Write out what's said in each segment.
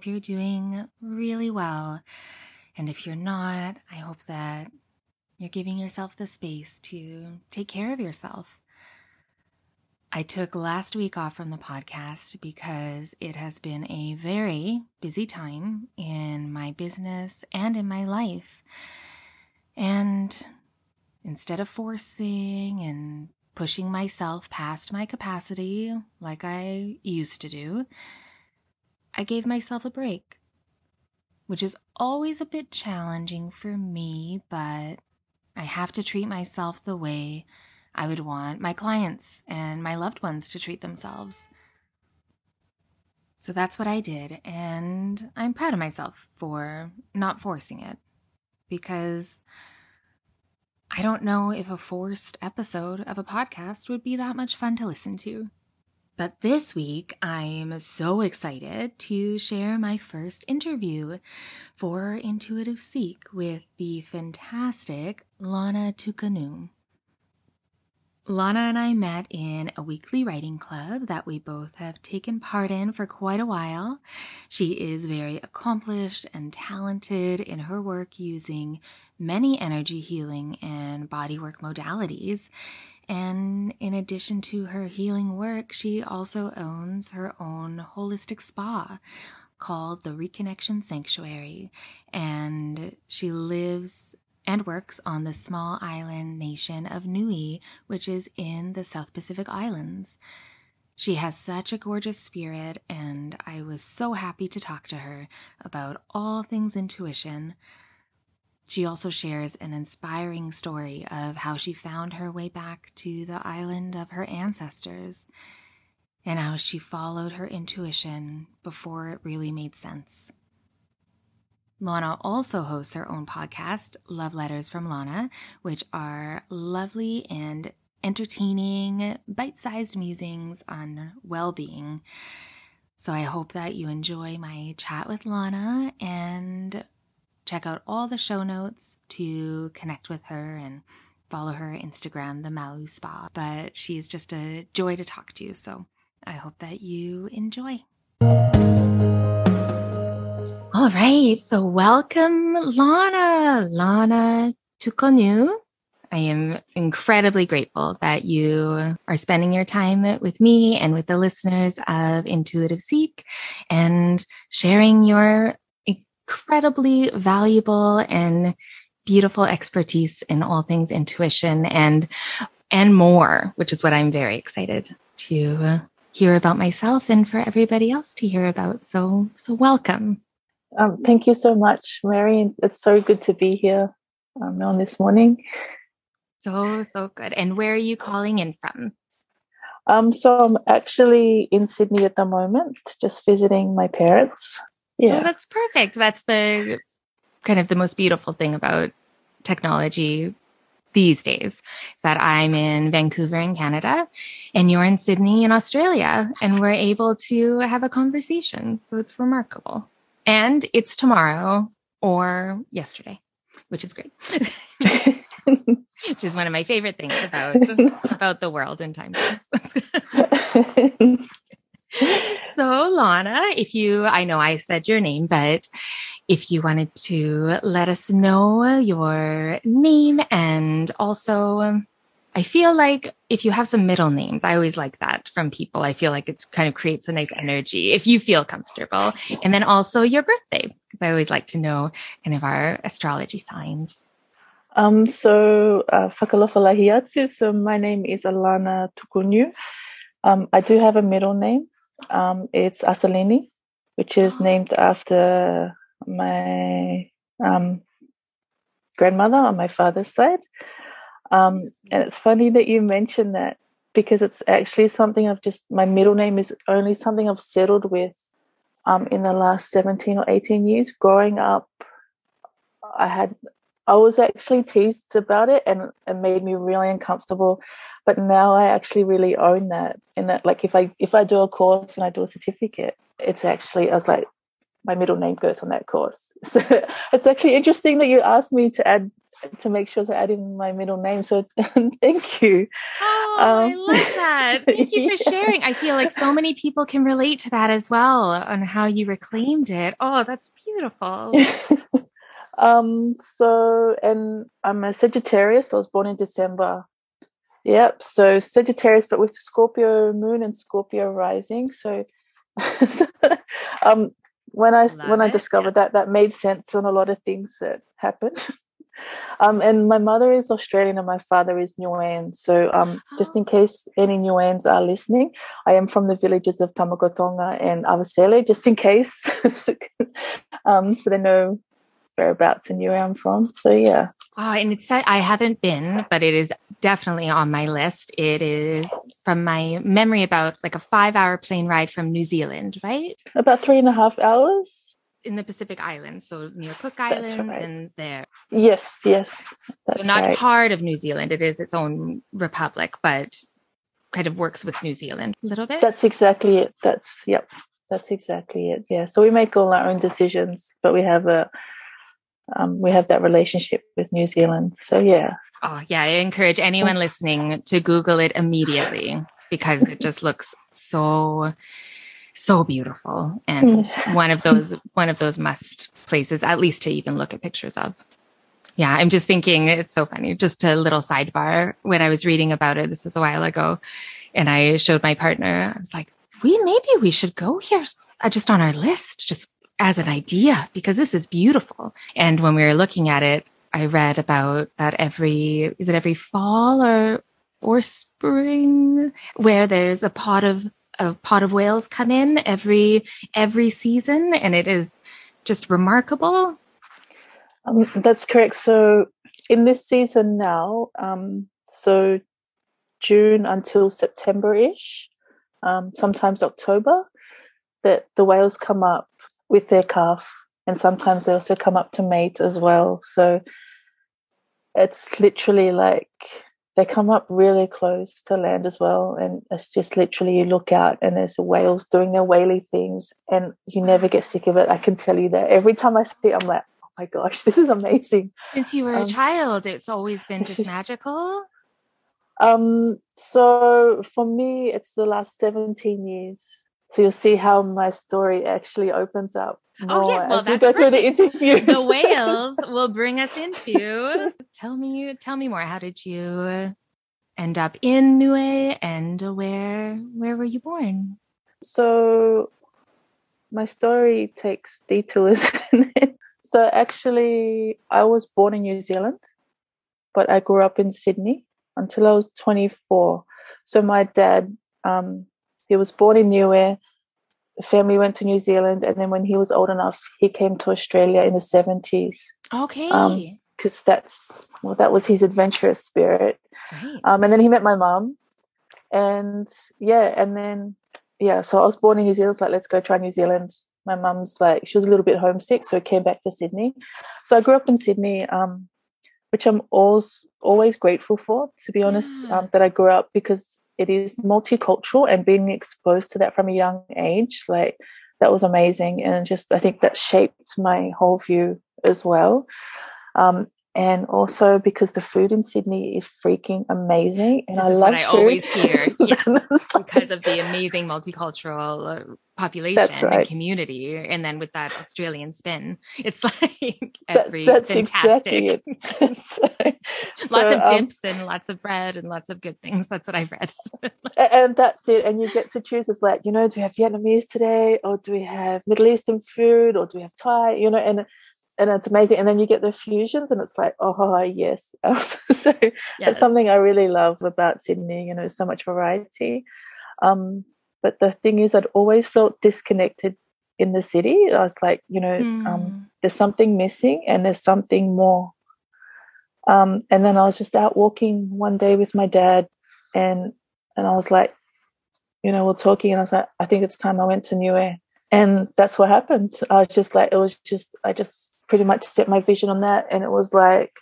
Hope you're doing really well. And if you're not, I hope that you're giving yourself the space to take care of yourself. I took last week off from the podcast because it has been a very busy time in my business and in my life. And instead of forcing and pushing myself past my capacity like I used to do, I gave myself a break, which is always a bit challenging for me, but I have to treat myself the way I would want my clients and my loved ones to treat themselves. So that's what I did, and I'm proud of myself for not forcing it because I don't know if a forced episode of a podcast would be that much fun to listen to. But this week, I'm so excited to share my first interview for Intuitive Seek with the fantastic Lana Tukanu. Lana and I met in a weekly writing club that we both have taken part in for quite a while. She is very accomplished and talented in her work using many energy healing and bodywork modalities. And in addition to her healing work, she also owns her own holistic spa called the Reconnection Sanctuary. And she lives and works on the small island nation of Niue, which is in the South Pacific Islands. She has such a gorgeous spirit, and I was so happy to talk to her about all things intuition. She also shares an inspiring story of how she found her way back to the island of her ancestors and how she followed her intuition before it really made sense. Lana also hosts her own podcast, Love Letters from Lana, which are lovely and entertaining, bite sized musings on well being. So I hope that you enjoy my chat with Lana and check out all the show notes to connect with her and follow her Instagram, the Malu Spa. But she's just a joy to talk to. So I hope that you enjoy. All right. So welcome, Lana. Lana Tukonu. I am incredibly grateful that you are spending your time with me and with the listeners of Intuitive Seek and sharing your incredibly valuable and beautiful expertise in all things intuition and and more, which is what I'm very excited to hear about myself and for everybody else to hear about. So so welcome. Um, thank you so much, Mary. It's so good to be here um, on this morning. So, so good. And where are you calling in from? Um, so I'm actually in Sydney at the moment, just visiting my parents. Yeah. Oh, that's perfect. That's the kind of the most beautiful thing about technology these days is that I'm in Vancouver in Canada and you're in Sydney in Australia and we're able to have a conversation. So it's remarkable. And it's tomorrow or yesterday, which is great. which is one of my favorite things about about the world and time so Lana, if you I know I said your name, but if you wanted to let us know your name and also I feel like if you have some middle names, I always like that from people. I feel like it kind of creates a nice energy if you feel comfortable. And then also your birthday, because I always like to know kind of our astrology signs. Um, so, uh, So, my name is Alana Tukunu. Um, I do have a middle name. Um, it's Asalini, which is named after my um, grandmother on my father's side. Um, and it's funny that you mentioned that because it's actually something I've just, my middle name is only something I've settled with um, in the last 17 or 18 years. Growing up, I had I was actually teased about it and it made me really uncomfortable. But now I actually really own that. And that like if I if I do a course and I do a certificate, it's actually I was like my middle name goes on that course. So it's actually interesting that you asked me to add to make sure to add in my middle name. So thank you. Oh, um, I love that. Thank you for yeah. sharing. I feel like so many people can relate to that as well on how you reclaimed it. Oh, that's beautiful. Um, so and I'm a Sagittarius. I was born in December. Yep. So Sagittarius, but with Scorpio moon and Scorpio rising. So, um, when I Love when I discovered that, that made sense on a lot of things that happened. Um, and my mother is Australian and my father is Niuean. So um, just in case any Niueans are listening, I am from the villages of Tamakautoga and Avatele, just in case. um, so they know whereabouts and where I'm from. So yeah. Oh, and it's I haven't been, but it is definitely on my list. It is from my memory about like a five hour plane ride from New Zealand, right? About three and a half hours in the Pacific Islands, so near Cook Islands right. and there. Yes, yes. so not right. part of New Zealand. It is its own republic, but kind of works with New Zealand a little bit. That's exactly it. That's yep. That's exactly it. Yeah. So we make all our own decisions, but we have a um, we have that relationship with New Zealand. So yeah. Oh yeah, I encourage anyone listening to Google it immediately because it just looks so so beautiful and one of those one of those must places at least to even look at pictures of yeah i'm just thinking it's so funny just a little sidebar when i was reading about it this was a while ago and i showed my partner i was like we maybe we should go here just on our list just as an idea because this is beautiful and when we were looking at it i read about that every is it every fall or or spring where there's a pot of a pot of whales come in every every season, and it is just remarkable. Um, that's correct. So in this season now, um, so June until September ish, um, sometimes October, that the whales come up with their calf, and sometimes they also come up to mate as well. So it's literally like they come up really close to land as well. And it's just literally you look out and there's the whales doing their whaley things and you never get sick of it. I can tell you that. Every time I see it, I'm like, oh my gosh, this is amazing. Since you were um, a child, it's always been just, just magical. Um, so for me, it's the last 17 years. So you'll see how my story actually opens up. Oh yes, well that's we go through the interview. The whales will bring us into. tell me, tell me more. How did you end up in Niue, and where where were you born? So, my story takes detours. so actually, I was born in New Zealand, but I grew up in Sydney until I was twenty four. So my dad, um, he was born in Niue The family went to New Zealand, and then when he was old enough, he came to Australia in the seventies. Okay. Because um, that's well, that was his adventurous spirit. Right. Um, and then he met my mom, and yeah, and then yeah, so I was born in New Zealand. like, let's go try New Zealand. My mum's like, she was a little bit homesick, so I came back to Sydney. So I grew up in Sydney, um, which I'm always always grateful for, to be honest, yeah. um, that I grew up because it is multicultural and being exposed to that from a young age like that was amazing and just i think that shaped my whole view as well. Um, and also because the food in Sydney is freaking amazing, and this I love. What I food. always hear, yes, like, because of the amazing multicultural uh, population right. and community, and then with that Australian spin, it's like every that, that's fantastic. Exactly so, lots of um, dips um, and lots of bread and lots of good things. That's what I've read. and that's it. And you get to choose. It's like you know, do we have Vietnamese today, or do we have Middle Eastern food, or do we have Thai? You know, and and it's amazing. And then you get the fusions, and it's like, oh yes. Um, so yes. it's something I really love about Sydney. You know, so much variety. Um, but the thing is, I'd always felt disconnected in the city. I was like, you know, mm. um, hmm. there's something missing, and there's something more. Um, and then I was just out walking one day with my dad, and and I was like, you know, we're talking, and I was like, I think it's time I went to Niue, and that's what happened. I was just like, it was just, I just pretty much set my vision on that. And it was like,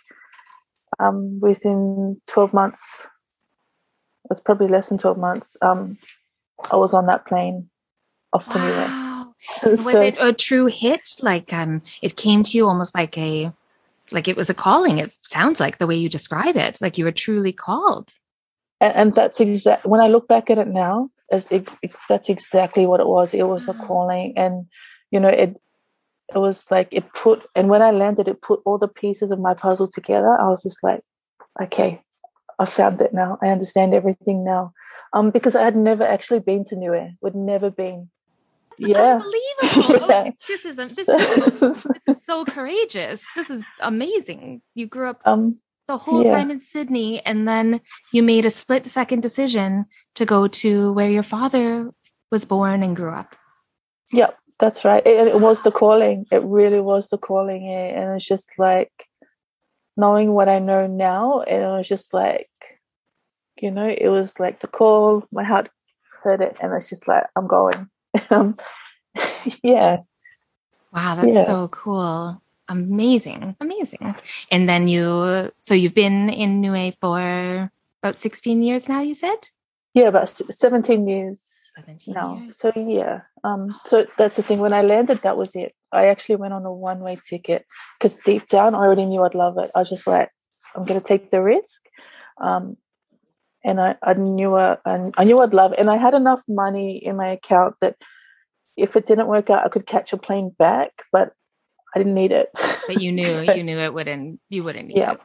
um, within 12 months, it was probably less than 12 months, um, I was on that plane off to wow. Niue. was so, it a true hit? Like, um, it came to you almost like a, like it was a calling. It sounds like the way you describe it, like you were truly called. And, and that's exact. When I look back at it now, as it, it, that's exactly what it was. It was a mm. calling, and you know, it it was like it put. And when I landed, it put all the pieces of my puzzle together. I was just like, okay, I found it now. I understand everything now. Um, because I had never actually been to Niue, would never been. That's yeah. unbelievable. yeah. Oh, this is this is, this is so courageous. This is amazing. You grew up um the whole yeah. time in Sydney and then you made a split second decision to go to where your father was born and grew up. Yep, that's right. It, it was the calling. It really was the calling. And it's just like knowing what I know now. And it was just like, you know, it was like the call. My heart heard it. And it's just like, I'm going. um, yeah. Wow, that's yeah. so cool amazing, amazing. And then you, so you've been in Niue for about 16 years now, you said? Yeah, about 17 years 17 now. Years. So yeah, um, so that's the thing. When I landed, that was it. I actually went on a one way ticket because deep down, I already knew I'd love it. I was just like, I'm going to take the risk. Um, and I, I knew I, I knew I'd love it. And I had enough money in my account that if it didn't work out, I could catch a plane back. But I didn't need it. But you knew you knew it wouldn't you wouldn't need yeah. it.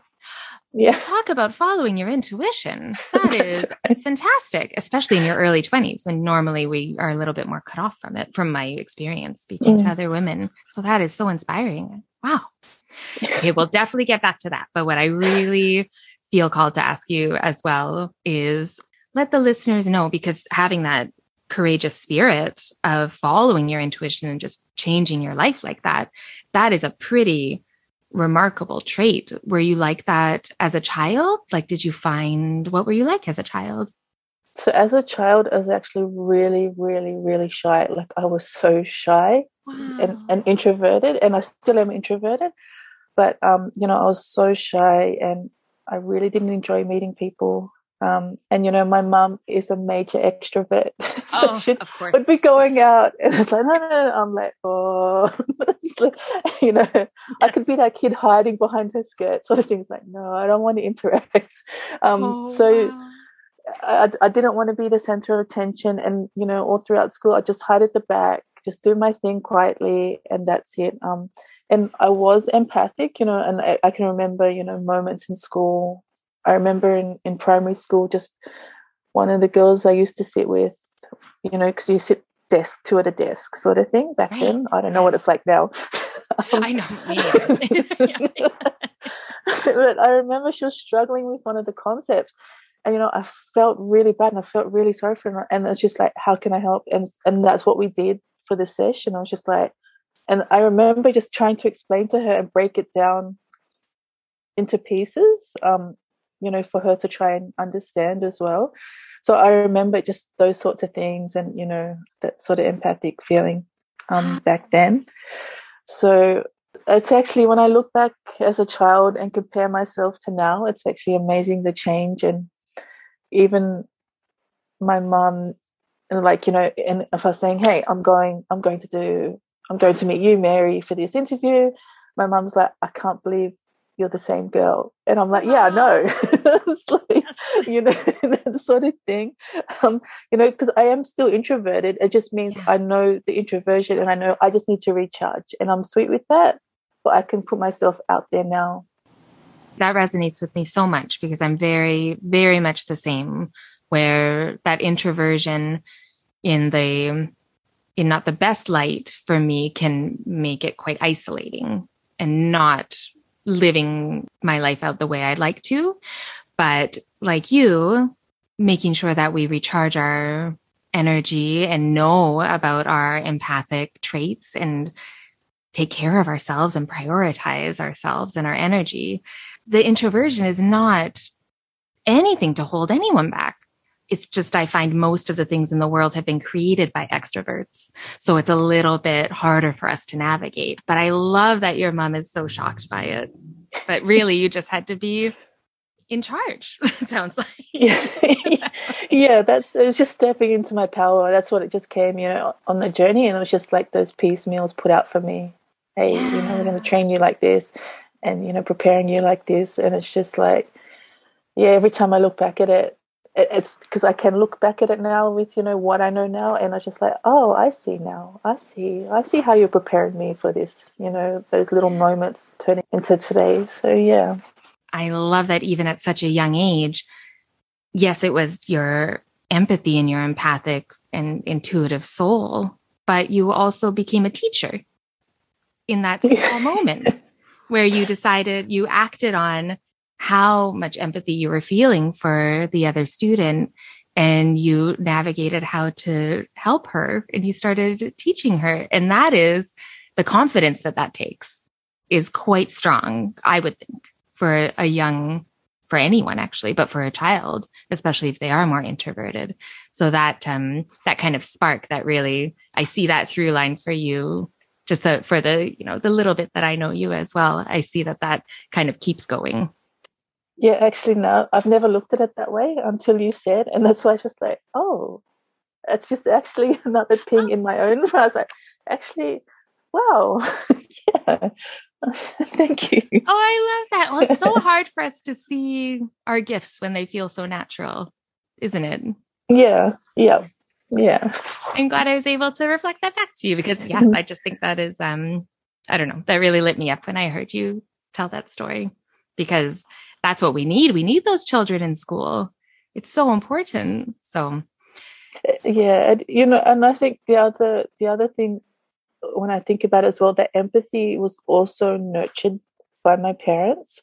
Yeah. Talk about following your intuition. That is right. fantastic, especially in your early 20s when normally we are a little bit more cut off from it, from my experience speaking mm. to other women. So that is so inspiring. Wow. Okay, we'll definitely get back to that. But what I really feel called to ask you as well is let the listeners know because having that courageous spirit of following your intuition and just changing your life like that, that is a pretty remarkable trait. Were you like that as a child? Like, did you find what were you like as a child? So, as a child, I was actually really, really, really shy. Like, I was so shy wow. and, and introverted, and I still am introverted. But, um, you know, I was so shy and I really didn't enjoy meeting people. Um, and you know, my mum is a major extrovert, so oh, she would be going out, and it's like, no, no, no. I'm like, oh, like, you know, yes. I could be that kid hiding behind her skirt, sort of things. Like, no, I don't want to interact. Um, oh, so. Wow. I, I didn't want to be the center of attention, and you know, all throughout school, I just hide at the back, just do my thing quietly, and that's it. Um, and I was empathic, you know, and I, I, can remember, you know, moments in school I remember in, in primary school, just one of the girls I used to sit with, you know, because you sit desk two at a desk sort of thing back right. then. I don't know what it's like now. um, I know. but I remember she was struggling with one of the concepts. And you know, I felt really bad and I felt really sorry for her. And it's just like, how can I help? And and that's what we did for the session. I was just like, and I remember just trying to explain to her and break it down into pieces. Um, you know, for her to try and understand as well. So I remember just those sorts of things and, you know, that sort of empathic feeling um, back then. So it's actually, when I look back as a child and compare myself to now, it's actually amazing the change. And even my mum, like, you know, and if I was saying, hey, I'm going, I'm going to do, I'm going to meet you, Mary, for this interview, my mum's like, I can't believe you're the same girl. And i'm like yeah know. It's like you know that sort of thing. Um you know because i am still introverted it just means yeah. i know the introversion and i know i just need to recharge and i'm sweet with that but i can put myself out there now. That resonates with me so much because i'm very very much the same where that introversion in the in not the best light for me can make it quite isolating and not living my life out the way I'd like to. But like you, making sure that we recharge our energy and know about our empathic traits and take care of ourselves and prioritize ourselves and our energy. The introversion is not anything to hold anyone back. It's just I find most of the things in the world have been created by extroverts. So it's a little bit harder for us to navigate. But I love that your mom is so shocked by it. But really, you just had to be in charge, it sounds like. Yeah. yeah, that's it was just stepping into my power. That's what it just came, you know, on the journey. And it was just like those piecemeals put out for me. Hey, yeah. you know, we're gonna train you like this and you know, preparing you like this. And it's just like yeah, every time I look back at it, it's because I can look back at it now with you know what I know now, and I just like, oh, I see now. I see. I see how you're preparing me for this. You know, those little moments turning into today. So yeah, I love that even at such a young age. Yes, it was your empathy and your empathic and intuitive soul, but you also became a teacher in that small moment where you decided you acted on how much empathy you were feeling for the other student and you navigated how to help her and you started teaching her. And that is the confidence that that takes is quite strong i would think for a young for anyone actually but for a child especially if they are more introverted. So that um that kind of spark that really i see that through line for you just the for the you know the little bit that i know you as well i see that that kind of keeps going yeah, actually, no, I've never looked at it that way until you said, and that's why I was just like, oh, it's just actually another ping in my own. I was like, actually, wow, yeah, thank you. Oh, I love that. Well, it's so hard for us to see our gifts when they feel so natural, isn't it? Yeah, yeah, yeah. I'm glad I was able to reflect that back to you because, yeah, I just think that is, um, I don't know, that really lit me up when I heard you tell that story because that's what we need. We need those children in school. It's so important. So yeah, and, you know, and I think the other the other thing when I think about it as well, that empathy was also nurtured by my parents.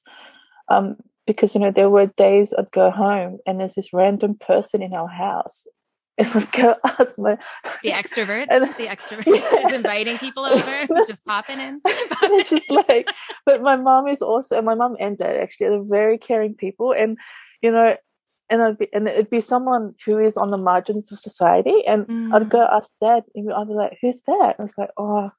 Um, because you know there were days I'd go home and there's this random person in our house and I'd go ask my the extrovert and, the extrovert yeah. is inviting people over just popping in it's just like but my mom is also my mom and dad actually are very caring people and you know and I'd be, and it'd be someone who is on the margins of society and mm. I'd go ask dad and I'd be like who's that and I was like oh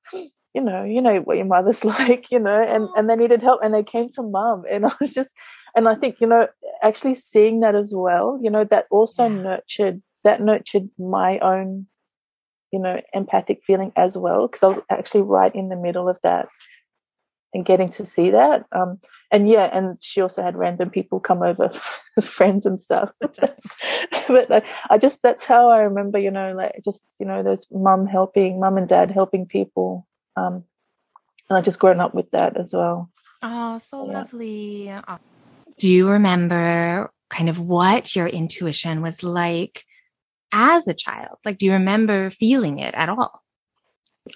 you know you know what your mother's like you know and and they needed help and they came to mom and I was just and I think you know actually seeing that as well you know that also yeah. nurtured that nurtured my own you know empathic feeling as well because i was actually right in the middle of that and getting to see that um, and yeah and she also had random people come over friends and stuff. But like, i just that's how i remember you know like just you know those mum helping mum and dad helping people um, and i just grown up with that as well. Oh so yeah. lovely. Do you remember kind of what your intuition was like as a child? Like, do you remember feeling it at all?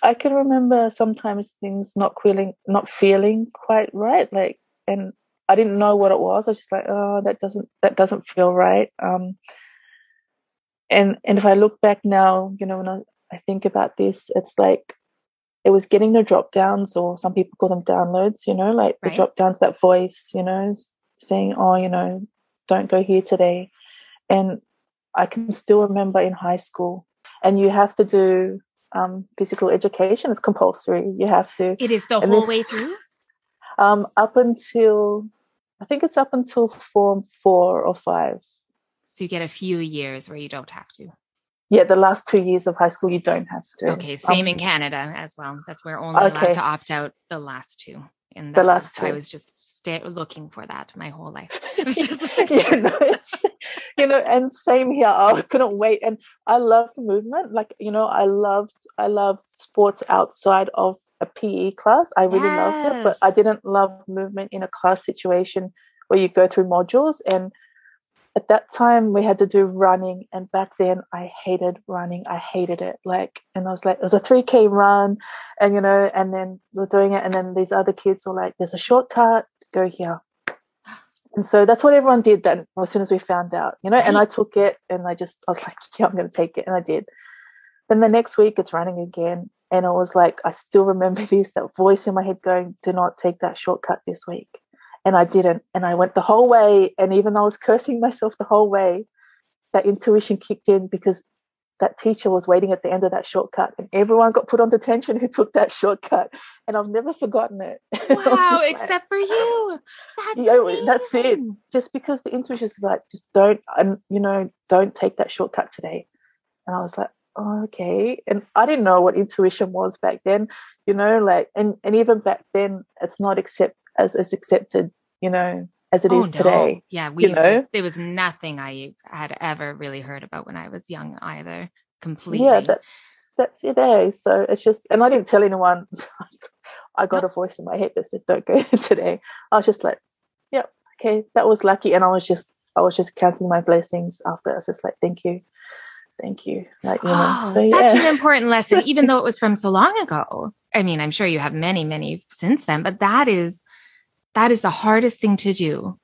I can remember sometimes things not feeling not feeling quite right. Like, and I didn't know what it was. I was just like, oh, that doesn't that doesn't feel right. Um, and and if I look back now, you know, when I, I think about this, it's like it was getting the drop downs, or some people call them downloads. You know, like right. the drop downs, that voice, you know, saying, oh, you know, don't go here today, and I can still remember in high school, and you have to do um, physical education. It's compulsory. You have to. It is the whole this, way through. Um, up until I think it's up until form four or five. So you get a few years where you don't have to. Yeah, the last two years of high school you don't have to. Okay, same um, in Canada as well. That's where only okay. allowed to opt out the last two the last two. I was just stay, looking for that my whole life. It was just like, yeah, no, you know, and same here. Oh, I couldn't wait, and I loved movement. Like you know, I loved I loved sports outside of a PE class. I really yes. loved it, but I didn't love movement in a class situation where you go through modules and at that time we had to do running and back then i hated running. I hated it like and i was like it was a 3k run and you know and then we're doing it and then these other kids were like there's a shortcut go here. And so that's what everyone did then as soon as we found out you know and i took it and i just i was like yeah i'm going to take it and i did. Then the next week it's running again and it was like i still remember this that voice in my head going do not take that shortcut this week and I didn't. And I went the whole way. And even though I was cursing myself the whole way, that intuition kicked in because that teacher was waiting at the end of that shortcut and everyone got put on detention who took that shortcut and i've never forgotten it wow except like, for you that's, yeah, that's it just because the intuition is like just don't and you know don't take that shortcut today and i was like oh, okay and i didn't know what intuition was back then you know like and, and even back then it's not accept as as accepted you know as it oh, is today. Yeah, we you know? there was nothing I had ever really heard about when I was young either. Completely. Yeah, that's that's it. Eh? So it's just, and I didn't tell anyone. I got nope. a voice in my head that said, "Don't go today." I was just like, Yep, okay, that was lucky," and I was just, I was just counting my blessings after. I was just like, "Thank you." Thank you. Like, you know, oh, so, such yeah. an important lesson, even though it was from so long ago. I mean, I'm sure you have many, many since then, but that is that is the hardest thing to do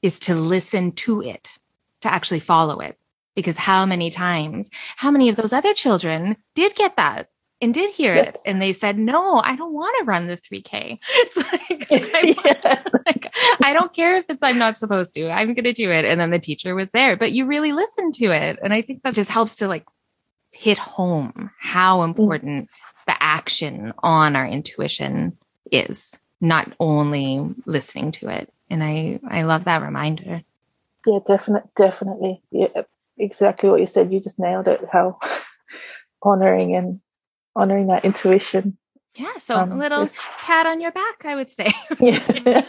is to listen to it, to actually follow it. Because how many times, how many of those other children did get that and did hear yes. it and they said no i don't want to run the 3k it's like, I, like I don't care if it's i'm not supposed to i'm going to do it and then the teacher was there but you really listened to it and i think that just helps to like hit home how mm. important mm. the action on our intuition is not only listening to it. And I, I love that reminder. Yeah, definitely, definitely. Yeah, exactly what you said. You just nailed it. How honoring and honoring that intuition. Yeah. So um, a little pat on your back, I would say. yeah.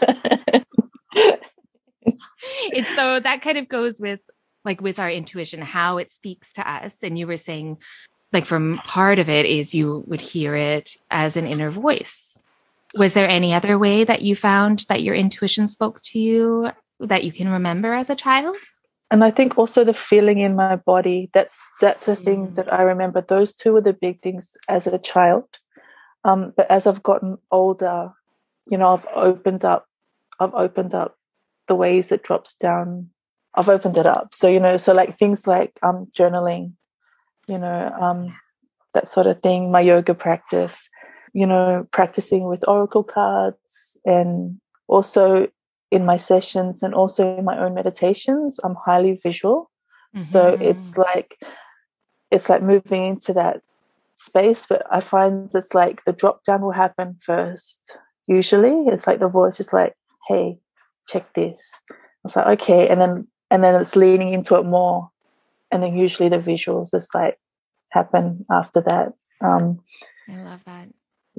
it's so that kind of goes with like with our intuition, how it speaks to us. And you were saying, like, from part of it is you would hear it as an inner voice was there any other way that you found that your intuition spoke to you that you can remember as a child? And I think also the feeling in my body. That's that's a thing mm. that I remember. Those two were the big things as a child. Um, but as I've gotten older, you know, I've opened up. I've opened up the ways it drops down. I've opened it up. So you know, so like things like um, journaling, you know, um, that sort of thing. My yoga practice you know, practicing with oracle cards and also in my sessions and also in my own meditations, I'm highly visual. Mm-hmm. So it's like it's like moving into that space, but I find it's like the drop down will happen first. Usually, it's like the voice is like, "Hey, check this." It's like okay, and then and then it's leaning into it more, and then usually the visuals just like happen after that. Um, I love that.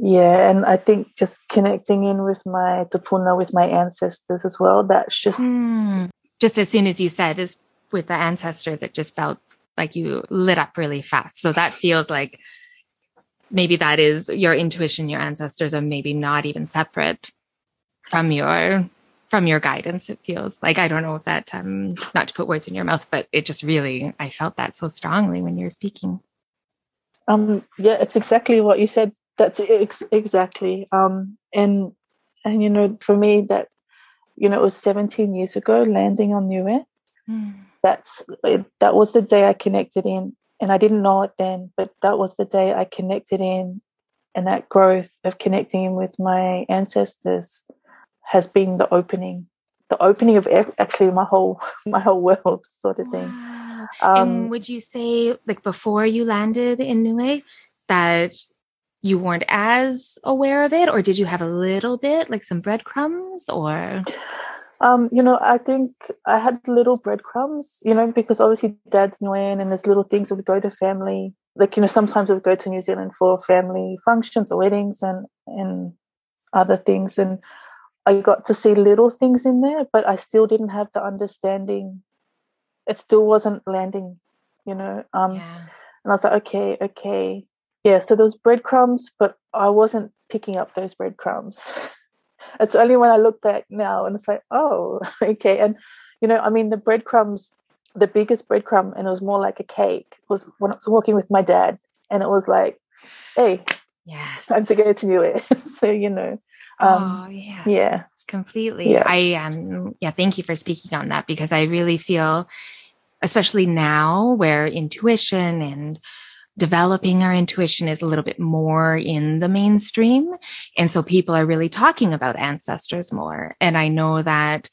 Yeah, and I think just connecting in with my tupuna, with my ancestors as well. That's just mm. just as soon as you said is with the ancestors, it just felt like you lit up really fast. So that feels like maybe that is your intuition, your ancestors are maybe not even separate from your from your guidance. It feels like I don't know if that um not to put words in your mouth, but it just really I felt that so strongly when you were speaking. Um yeah, it's exactly what you said that's ex- exactly um and and you know for me that you know it was 17 years ago landing on Niue mm. that's that was the day I connected in and I didn't know it then but that was the day I connected in and that growth of connecting in with my ancestors has been the opening the opening of actually my whole my whole world sort of thing wow. um, and would you say like before you landed in Niue that you weren't as aware of it or did you have a little bit like some breadcrumbs or um, you know, I think I had little breadcrumbs, you know, because obviously dad's Niuean and there's little things that would go to family. Like, you know, sometimes we would go to New Zealand for family functions or weddings and and other things. And I got to see little things in there, but I still didn't have the understanding. It still wasn't landing, you know. Um yeah. and I was like, okay, okay, yeah, so those breadcrumbs, but I wasn't picking up those breadcrumbs. it's only when I look back now and it's like, oh, okay. And, you know, I mean, the breadcrumbs, the biggest breadcrumb, and it was more like a cake, was when I was walking with my dad. And it was like, hey, yes, time to go to Niue. so, you know, um, oh, yes. yeah. Completely. Yeah. I um yeah, thank you for speaking on that because I really feel especially now where intuition and developing our intuition is a little bit more in the mainstream. And so people are really talking about ancestors more. And I know that,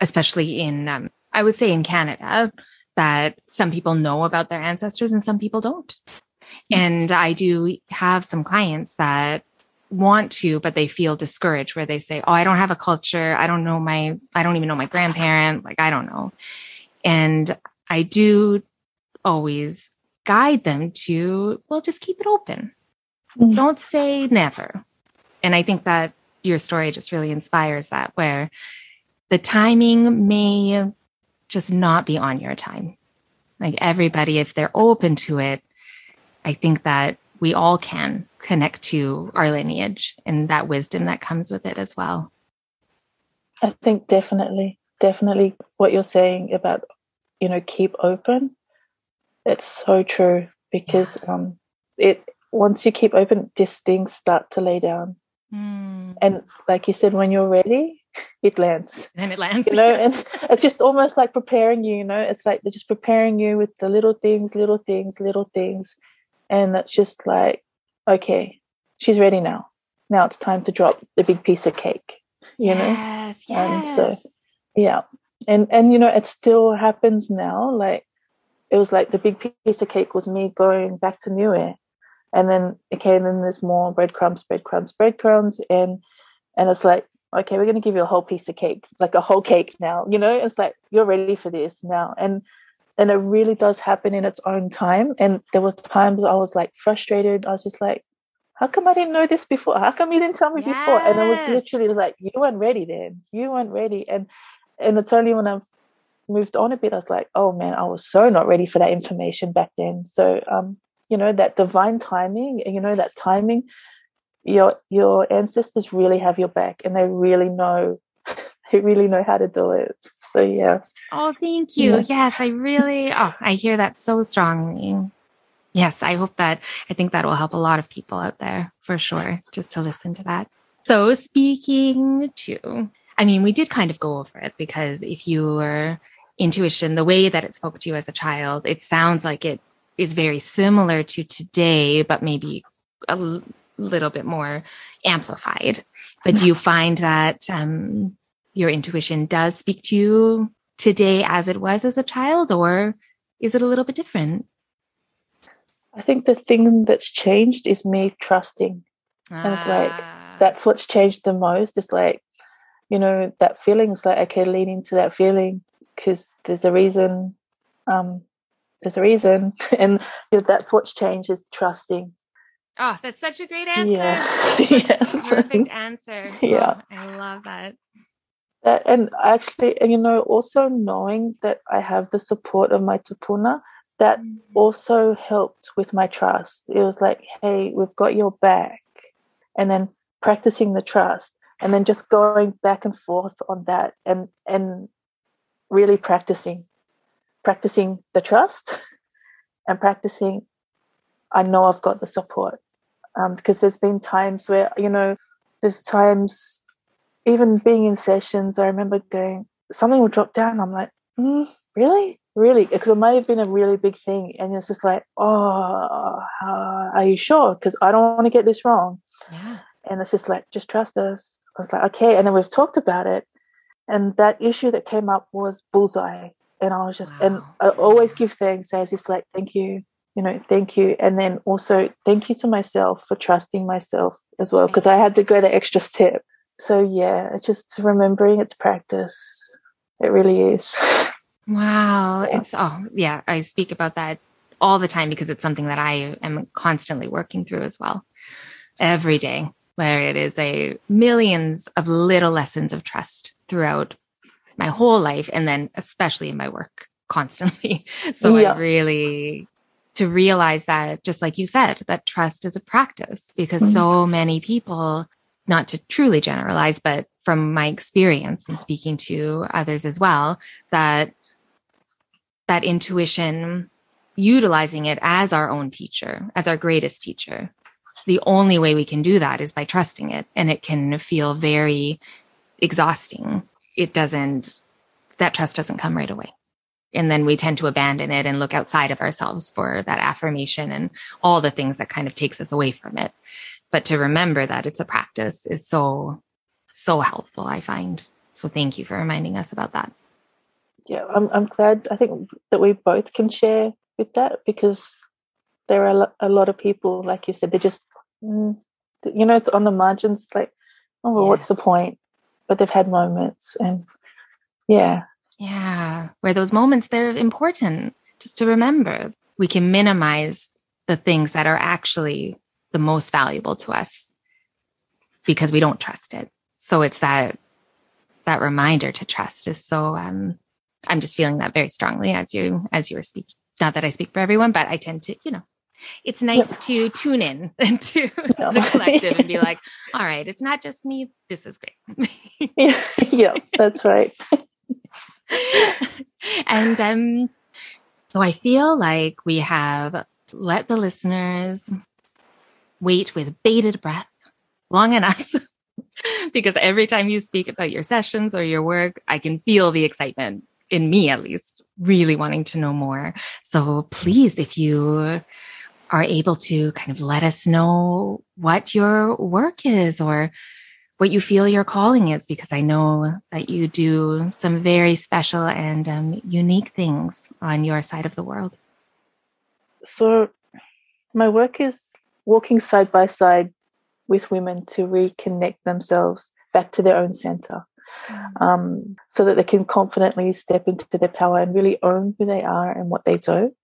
especially in, um, I would say in Canada, that some people know about their ancestors and some people don't. And I do have some clients that want to, but they feel discouraged where they say, Oh, I don't have a culture. I don't know my, I don't even know my grandparent. Like, I don't know. And I do always guide them to, well, just keep it open. Mm-hmm. Don't say never. And I think that your story just really inspires that, where the timing may just not be on your time. Like everybody, if they're open to it, I think that we all can connect to our lineage and that wisdom that comes with it as well. I think definitely, definitely what you're saying about, you know, keep open. It's so true because yeah. um it once you keep open, these things start to lay down. Mm. And like you said, when you're ready, it lands. And it lands. You know, and it's just almost like preparing you, you know, it's like they're just preparing you with the little things, little things, little things. And that's just like, okay, she's ready now. Now it's time to drop the big piece of cake, you yes, know? Yes. And so, yeah. And, and, you know, it still happens now. Like, it was like the big piece of cake was me going back to Niue. And then, okay, and then there's more breadcrumbs, breadcrumbs, breadcrumbs. And, and it's like, okay, we're going to give you a whole piece of cake, like a whole cake now, you know, it's like, you're ready for this now. And, and it really does happen in its own time. And there were times I was like frustrated. I was just like, how come I didn't know this before? How come you didn't tell me yes. before? And it was literally like, you weren't ready then. You weren't ready. And and it's only when I've moved on a bit, I was like, oh man, I was so not ready for that information back then. So um, you know, that divine timing, you know, that timing, your your ancestors really have your back and they really know they really know how to do it. So yeah. Oh, thank you. Yeah. Yes, I really oh, I hear that so strongly. Yes, I hope that I think that will help a lot of people out there for sure, just to listen to that. So speaking to I mean, we did kind of go over it because if your intuition, the way that it spoke to you as a child, it sounds like it is very similar to today, but maybe a l- little bit more amplified. But do you find that um, your intuition does speak to you today as it was as a child, or is it a little bit different? I think the thing that's changed is me trusting. Ah. And it's like, ah. that's what's changed the most. It's like, you know, that feeling is like, okay, lean into that feeling because there's a reason um, there's a reason. And you know, that's what's changed is trusting. Oh that's such a great answer. Yeah, yeah. perfect answer. Yeah. Oh, i love that. That and actually and you know also knowing that i have the support of my tupuna that mm-hmm. also helped with my trust. It was like hey we've got your back. And then practicing the trust and then just going back and forth on that and and really practicing practicing the trust and practicing i know i've got the support. Um, because there's been times where you know there's times even being in sessions i remember going something will drop down i'm like mm, really? Really? Because it might have been a really big thing and it's just like oh uh, are you sure? Because i don't want to get this wrong. Yeah. and it's just like just trust us. I was like okay and then we've talked about it and that issue that came up was bullseye. And I was just wow. and I always give thanks as it's like thank you you know thank you. And then also thank you to myself for trusting myself as well because I had to go the extra step. So yeah it's just remembering it's practice. It really is. Wow. Yeah. it's oh yeah I speak about that all the time because it's something that I am constantly working through as well. Every day where it is a millions of little lessons of trust throughout my whole life and then especially in my work constantly. So yeah. I really to realize that just like you said that trust is a practice because mm-hmm. so many people not to truly generalize but from my experience and speaking to others as well that that intuition utilizing it as our own teacher as our greatest teacher the only way we can do that is by trusting it and it can feel very exhausting it doesn't, that trust doesn't come right away. And then we tend to abandon it and look outside of ourselves for that affirmation and all the things that kind of takes us away from it. But to remember that it's a practice is so, so helpful, I find. So thank you for reminding us about that. yeah, I'm I'm glad. I think that we both can share with that because there are a lot of people, like you said, they just mm, you know it's on the margins. Like, oh, well, what's the point? But they've had moments, and yeah, yeah, where those moments they're important just to remember. We can minimize the things that are actually the most valuable to us because we don't trust it. So it's that that reminder to trust is so um I'm just feeling that very strongly as you as you were speaking. Not that I speak for everyone, but I tend to, you know, it's nice to tune in to yeah. the collective and be like, all right, it's not just me. This is great. yeah, yeah, that's right. and um, so I feel like we have let the listeners wait with bated breath long enough because every time you speak about your sessions or your work, I can feel the excitement in me at least, really wanting to know more. So please, if you are able to kind of let us know what your work is or what you feel your calling is, because I know that you do some very special and um, unique things on your side of the world. So, my work is walking side by side with women to reconnect themselves back to their own center mm. um, so that they can confidently step into their power and really own who they are and what they do.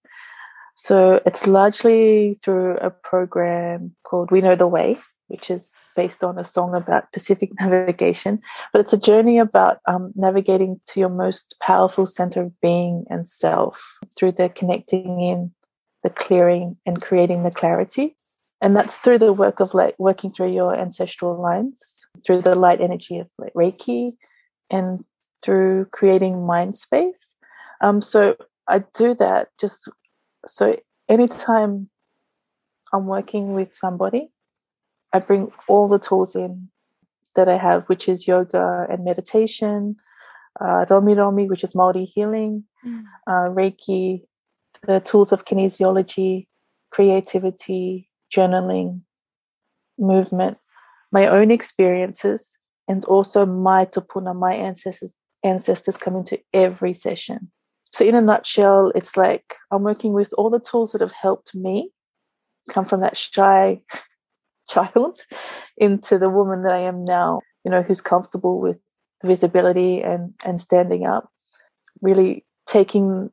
So it's largely through a program called We Know the Way, which is based on a song about Pacific navigation. But it's a journey about um, navigating to your most powerful center of being and self through the connecting in, the clearing, and creating the clarity. And that's through the work of like working through your ancestral lines, through the light energy of like Reiki, and through creating mind space. Um, so I do that just so anytime I'm working with somebody, I bring all the tools in that I have, which is yoga and meditation, uh, Romi Romi, which is Maori healing, mm. uh, Reiki, the tools of kinesiology, creativity, journaling, movement, my own experiences, and also my tupuna, my ancestors ancestors come into every session. So in a nutshell, it's like I'm working with all the tools that have helped me come from that shy child into the woman that I am now, you know, who's comfortable with visibility and and standing up. Really taking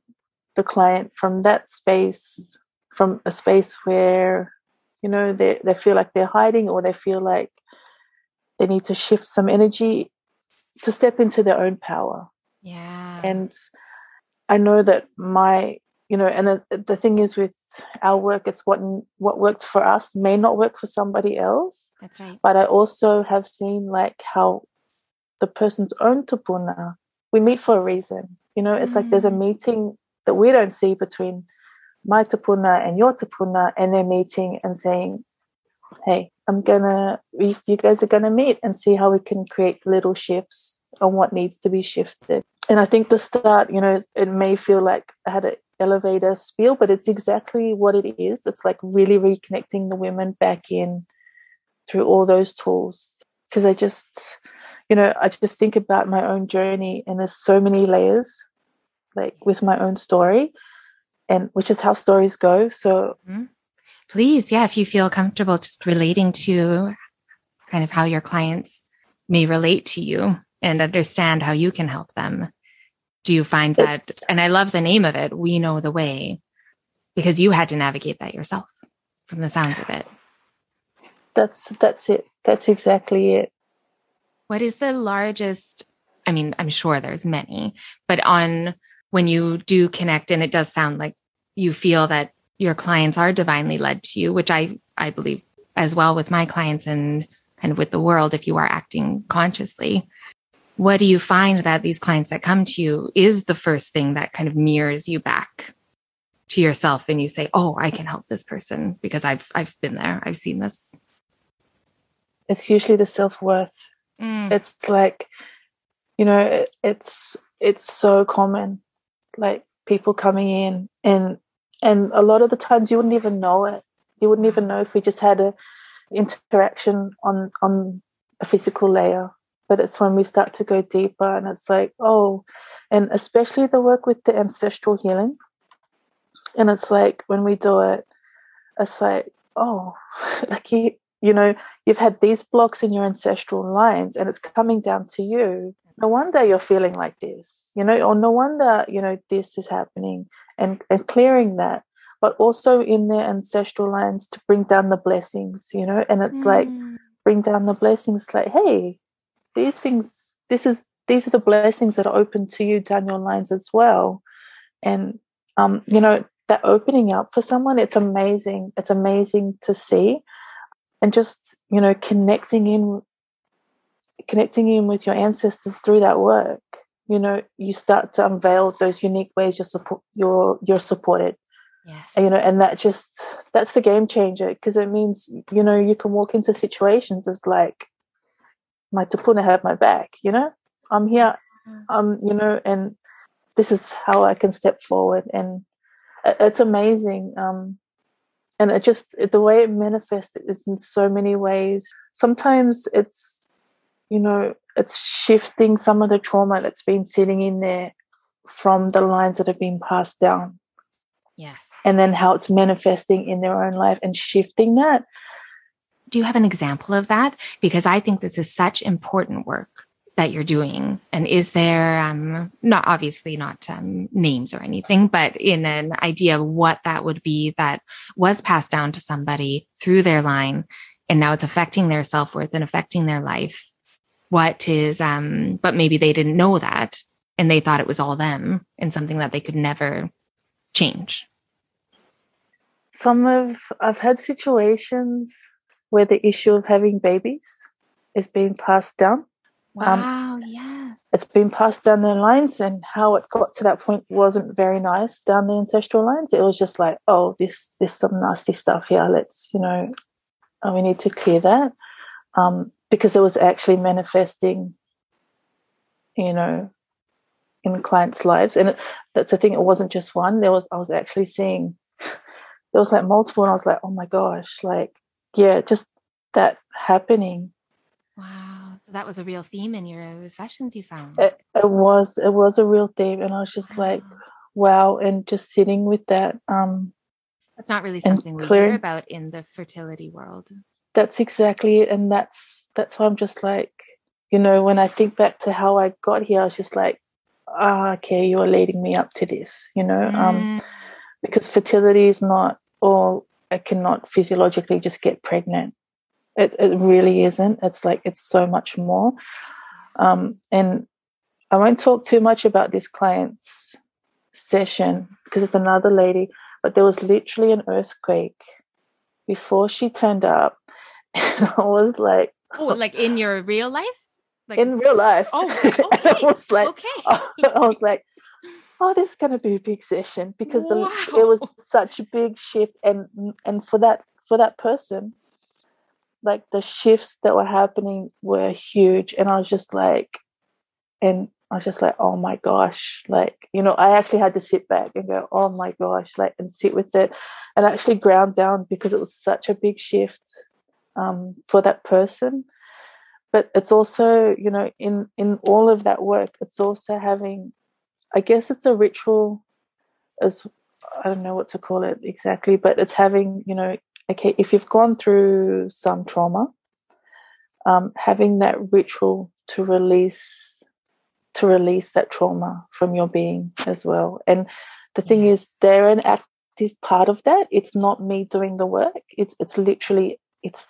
the client from that space, from a space where, you know, they, they feel like they're hiding or they feel like they need to shift some energy to step into their own power. Yeah. And I know that my, you know, and the, the thing is with our work, it's what what worked for us may not work for somebody else. That's right. But I also have seen like how the person's own tupuna, we meet for a reason. You know, it's mm. like there's a mm. meeting that we don't see between my tupuna and your tupuna, and they're meeting and saying, hey, I'm gonna, you guys are gonna meet and see how we can create little shifts on what needs to be shifted. And I think the start, you know, it may feel like I had an elevator spiel, but it's exactly what it is. It's like really reconnecting the women back in through all those tools. Because I just, you know, I just think about my own journey and there's so many layers, like with my own story, and which is how stories go. So, mm-hmm please, yeah, if you feel comfortable just relating to kind of how your clients may relate to you and understand how you can help them. Do you find that? And I love the name of it, We Know the Way, because you had to navigate that yourself from the sounds of it. That's that's it. That's exactly it. What is the largest? I mean, I'm sure there's many, but on when you do connect, and it does sound like you feel that your clients are divinely led to you, which I, I believe as well with my clients and kind of with the world, if you are acting consciously. What do you find that these clients that come to you is the first thing that kind of mirrors you back to yourself and you say, Oh, I can help this person because I've, I've been there. I've seen this. It's usually the self worth. Mm. It's like, you know, it, it's, it's so common. Like people coming in and and a lot of the times you wouldn't even know it you wouldn't even know if we just had a interaction on on a physical layer but it's when we start to go deeper and it's like, oh, and especially the work with the ancestral healing. And it's like when we do it, it's like, oh, like you, you know, you've had these blocks in your ancestral lines and it's coming down to you. No wonder you're feeling like this, you know, or no wonder, you know, this is happening and, and clearing that, but also in their ancestral lines to bring down the blessings, you know, and it's mm. like bring down the blessings like, hey, these things, this is these are the blessings that are open to you down your lines as well. And um, you know, that opening up for someone, it's amazing. It's amazing to see. And just, you know, connecting in connecting in with your ancestors through that work, you know, you start to unveil those unique ways you're support you're you're supported. Yes. And, you know, and that just that's the game changer because it means, you know, you can walk into situations as like my tupuna have my back, you know? I'm here, um, you know, and this is how I can step forward. And it's amazing. Um, and it just, the way it manifests is in so many ways. Sometimes it's, you know, it's shifting some of the trauma that's been sitting in there from the lines that have been passed down. Yes. And then how it's manifesting in their own life and shifting that. Do you have an example of that? Because I think this is such important work that you're doing? And is there, um, not obviously not um, names or anything, but in an idea of what that would be that was passed down to somebody through their line and now it's affecting their self worth and affecting their life? What is, um, but maybe they didn't know that and they thought it was all them and something that they could never change. Some of, I've had situations where the issue of having babies is being passed down um, wow, um, yes. It's been passed down the lines, and how it got to that point wasn't very nice down the ancestral lines. It was just like, oh, this, this some nasty stuff here. Let's, you know, we need to clear that. Um, because it was actually manifesting, you know, in clients' lives. And it, that's the thing, it wasn't just one. There was, I was actually seeing, there was like multiple, and I was like, oh my gosh, like, yeah, just that happening. Wow. So that was a real theme in your sessions you found. It, it was it was a real theme and I was just wow. like wow and just sitting with that um that's not really something we hear about in the fertility world. That's exactly it and that's that's why I'm just like you know when I think back to how I got here I was just like ah, okay you're leading me up to this you know um, mm. um because fertility is not or I cannot physiologically just get pregnant it, it really isn't. It's like it's so much more. Um, and I won't talk too much about this client's session because it's another lady, but there was literally an earthquake before she turned up. And I was like, Oh, like in your real life? Like in real life. Oh, okay. I was like, okay. I was like, oh, this is going to be a big session because wow. the, it was such a big shift, and and for that for that person, like the shifts that were happening were huge and i was just like and i was just like oh my gosh like you know i actually had to sit back and go oh my gosh like and sit with it and actually ground down because it was such a big shift um, for that person but it's also you know in in all of that work it's also having i guess it's a ritual as i don't know what to call it exactly but it's having you know okay, if you've gone through some trauma, um, having that ritual to release to release that trauma from your being as well. And the thing is, they're an active part of that. It's not me doing the work. It's it's literally it's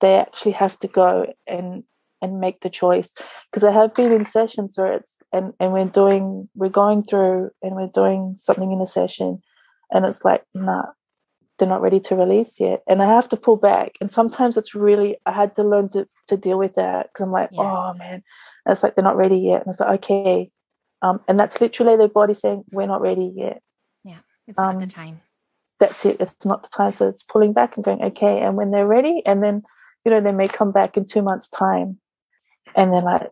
they actually have to go and and make the choice. Because I have been in sessions where it's and and we're doing we're going through and we're doing something in the session and it's like nah they're not ready to release yet. And i have to pull back. And sometimes it's really i had to learn to, to deal with that because i'm like yes. oh man. And it's like they're not ready yet. And it's like okay. Um, and that's literally their body saying we're not ready yet. Yeah it's um, not the time. that's it. It's not the time. So it's pulling back and going okay. And when they're ready and then you know they may come back in two months time and then like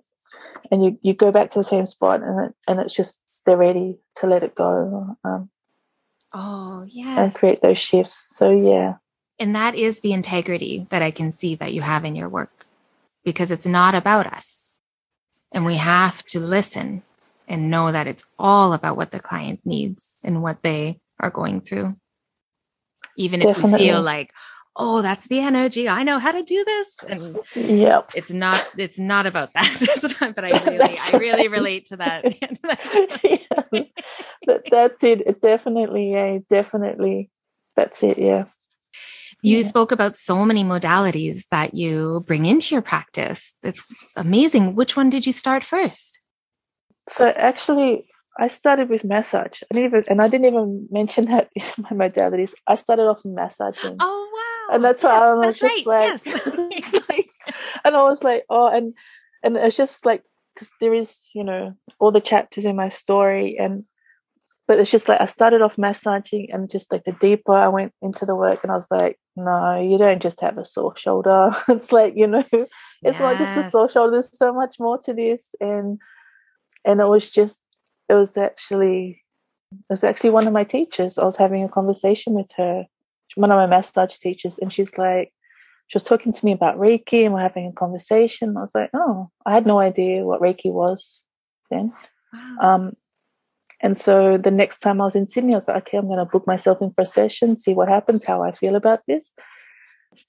and you you go back to the same spot and it, and it's just they're ready to let it go um, Oh, yeah. And create those shifts. So, yeah. And that is the integrity that I can see that you have in your work because it's not about us. And we have to listen and know that it's all about what the client needs and what they are going through. Even if Definitely. we feel like, oh, that's the energy. I know how to do this. And yeah, it's not, it's not about that. not, but I really, I really relate to that. yeah. that. That's it. it. Definitely. Yeah. Definitely. That's it. Yeah. You yeah. spoke about so many modalities that you bring into your practice. It's amazing. Which one did you start first? So actually, I started with massage. I didn't even, and I didn't even mention that in my modalities. I started off in massaging. Oh! And that's yes, why I was just right. like, yes. like, and I was like, oh, and and it's just like because there is, you know, all the chapters in my story, and but it's just like I started off massaging, and just like the deeper I went into the work, and I was like, no, you don't just have a sore shoulder. it's like you know, it's yes. not just a sore shoulder. There's so much more to this, and and it was just it was actually it was actually one of my teachers. I was having a conversation with her, one of my massage teachers, and she's like, she was talking to me about Reiki, and we're having a conversation. I was like, oh, I had no idea what Reiki was then. Wow. Um, and so the next time I was in Sydney, I was like, okay, I'm going to book myself in for a session, see what happens, how I feel about this.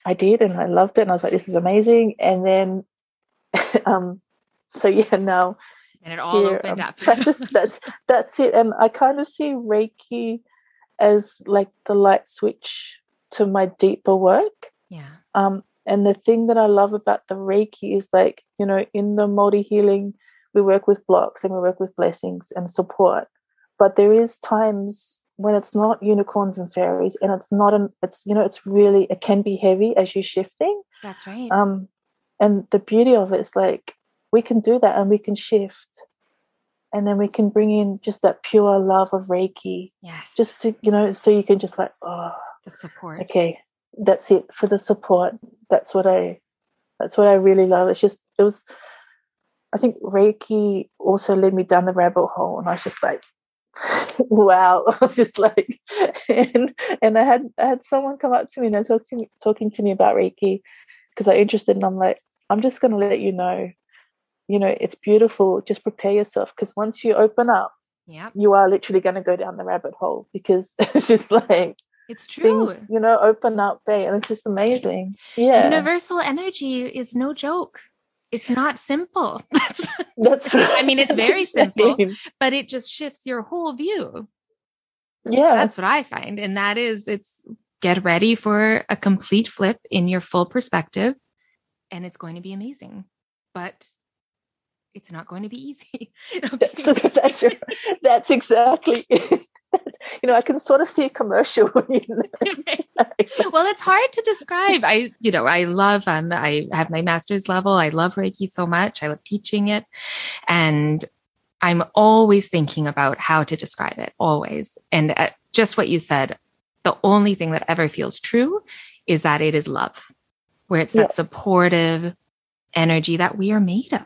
I did, and I loved it, and I was like, this is amazing. And then, um, so yeah, now and it all here, opened um, up. that's that's it. And I kind of see Reiki as like the light switch to my deeper work. Yeah. Um, and the thing that I love about the Reiki is like, you know, in the multi healing, we work with blocks and we work with blessings and support. But there is times when it's not unicorns and fairies and it's not an it's you know, it's really it can be heavy as you're shifting. That's right. Um and the beauty of it is like we can do that and we can shift and then we can bring in just that pure love of reiki. Yes. Just to you know so you can just like oh the support. okay that's it for the support. That's what i that's what i really love. It's just it was i think reiki also led me down the rabbit hole and i was just like wow. I was just like and and i had i had someone come up to me and they're talking talking to me about reiki because they're interested and i'm like i'm just going to let you know you know it's beautiful just prepare yourself because once you open up yeah you are literally going to go down the rabbit hole because it's just like it's true. things you know open up there and it's just amazing. Yeah. Universal energy is no joke. It's not simple. That's, that's right. i mean it's very simple but it just shifts your whole view. Yeah. That's what i find and that is it's get ready for a complete flip in your full perspective and it's going to be amazing. But it's not going to be easy. that's, that's, that's exactly it. you know, I can sort of see a commercial. You know? well, it's hard to describe. I, you know, I love, um, I have my master's level. I love Reiki so much. I love teaching it. And I'm always thinking about how to describe it, always. And uh, just what you said, the only thing that ever feels true is that it is love, where it's yeah. that supportive energy that we are made of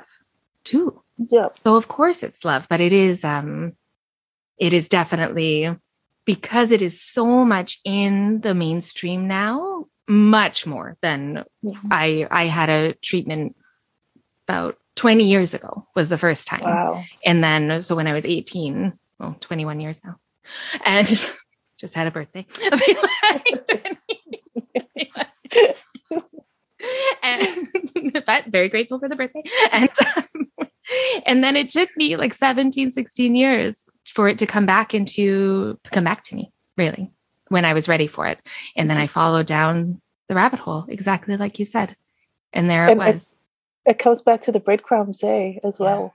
too. Yeah. So of course it's love, but it is um it is definitely because it is so much in the mainstream now, much more than mm-hmm. I I had a treatment about 20 years ago was the first time. Wow. And then so when I was 18, well 21 years now. And just had a birthday. and but very grateful for the birthday. And um, and then it took me like 17, 16 years for it to come back into come back to me, really, when I was ready for it. And then I followed down the rabbit hole, exactly like you said. And there and it was. It, it, comes back to the breadcrumbs, eh, as well. Yeah.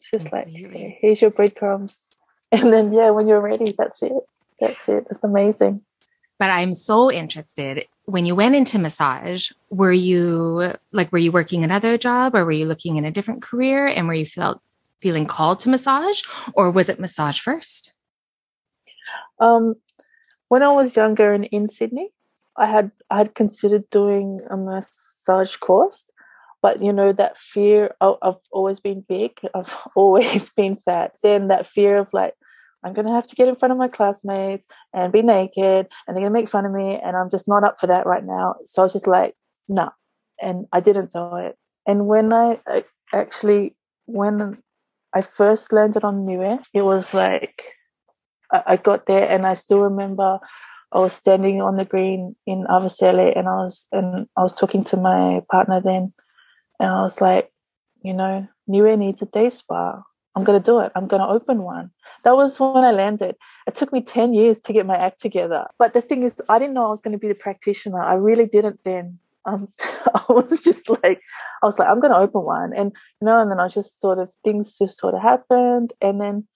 It's just like, here's your breadcrumbs. And then, yeah, when you're ready, that's it. That's it. It's amazing. But I'm so interested when you went into massage, were you like were you working another job or were you looking in a different career and were you felt feeling called to massage or was it massage first? Um when I was younger and in Sydney, I had I had considered doing a massage course, but you know that fear. I've always been big. I've always been fat. Then that fear of like, I'm going to have to get in front of my classmates and be naked and they're going to make fun of me. And I'm just not up for that right now. So I was just like, no. Nah. And I didn't do it. And when I, I actually when I first landed on Niue, it was like I, I got there and I still remember I was standing on the green in Avatele and I was and I was talking to my partner then and I was like, you know, Niue needs a day spa. I'm gonna do it. I'm gonna open one. That was when I landed. It took me 10 years to get my act together. But the thing is, I didn't know I was gonna be the practitioner. I really didn't then. Um, I was just like, I was like, I'm gonna open one. And you know, and then I just sort of things just sort of happened. And then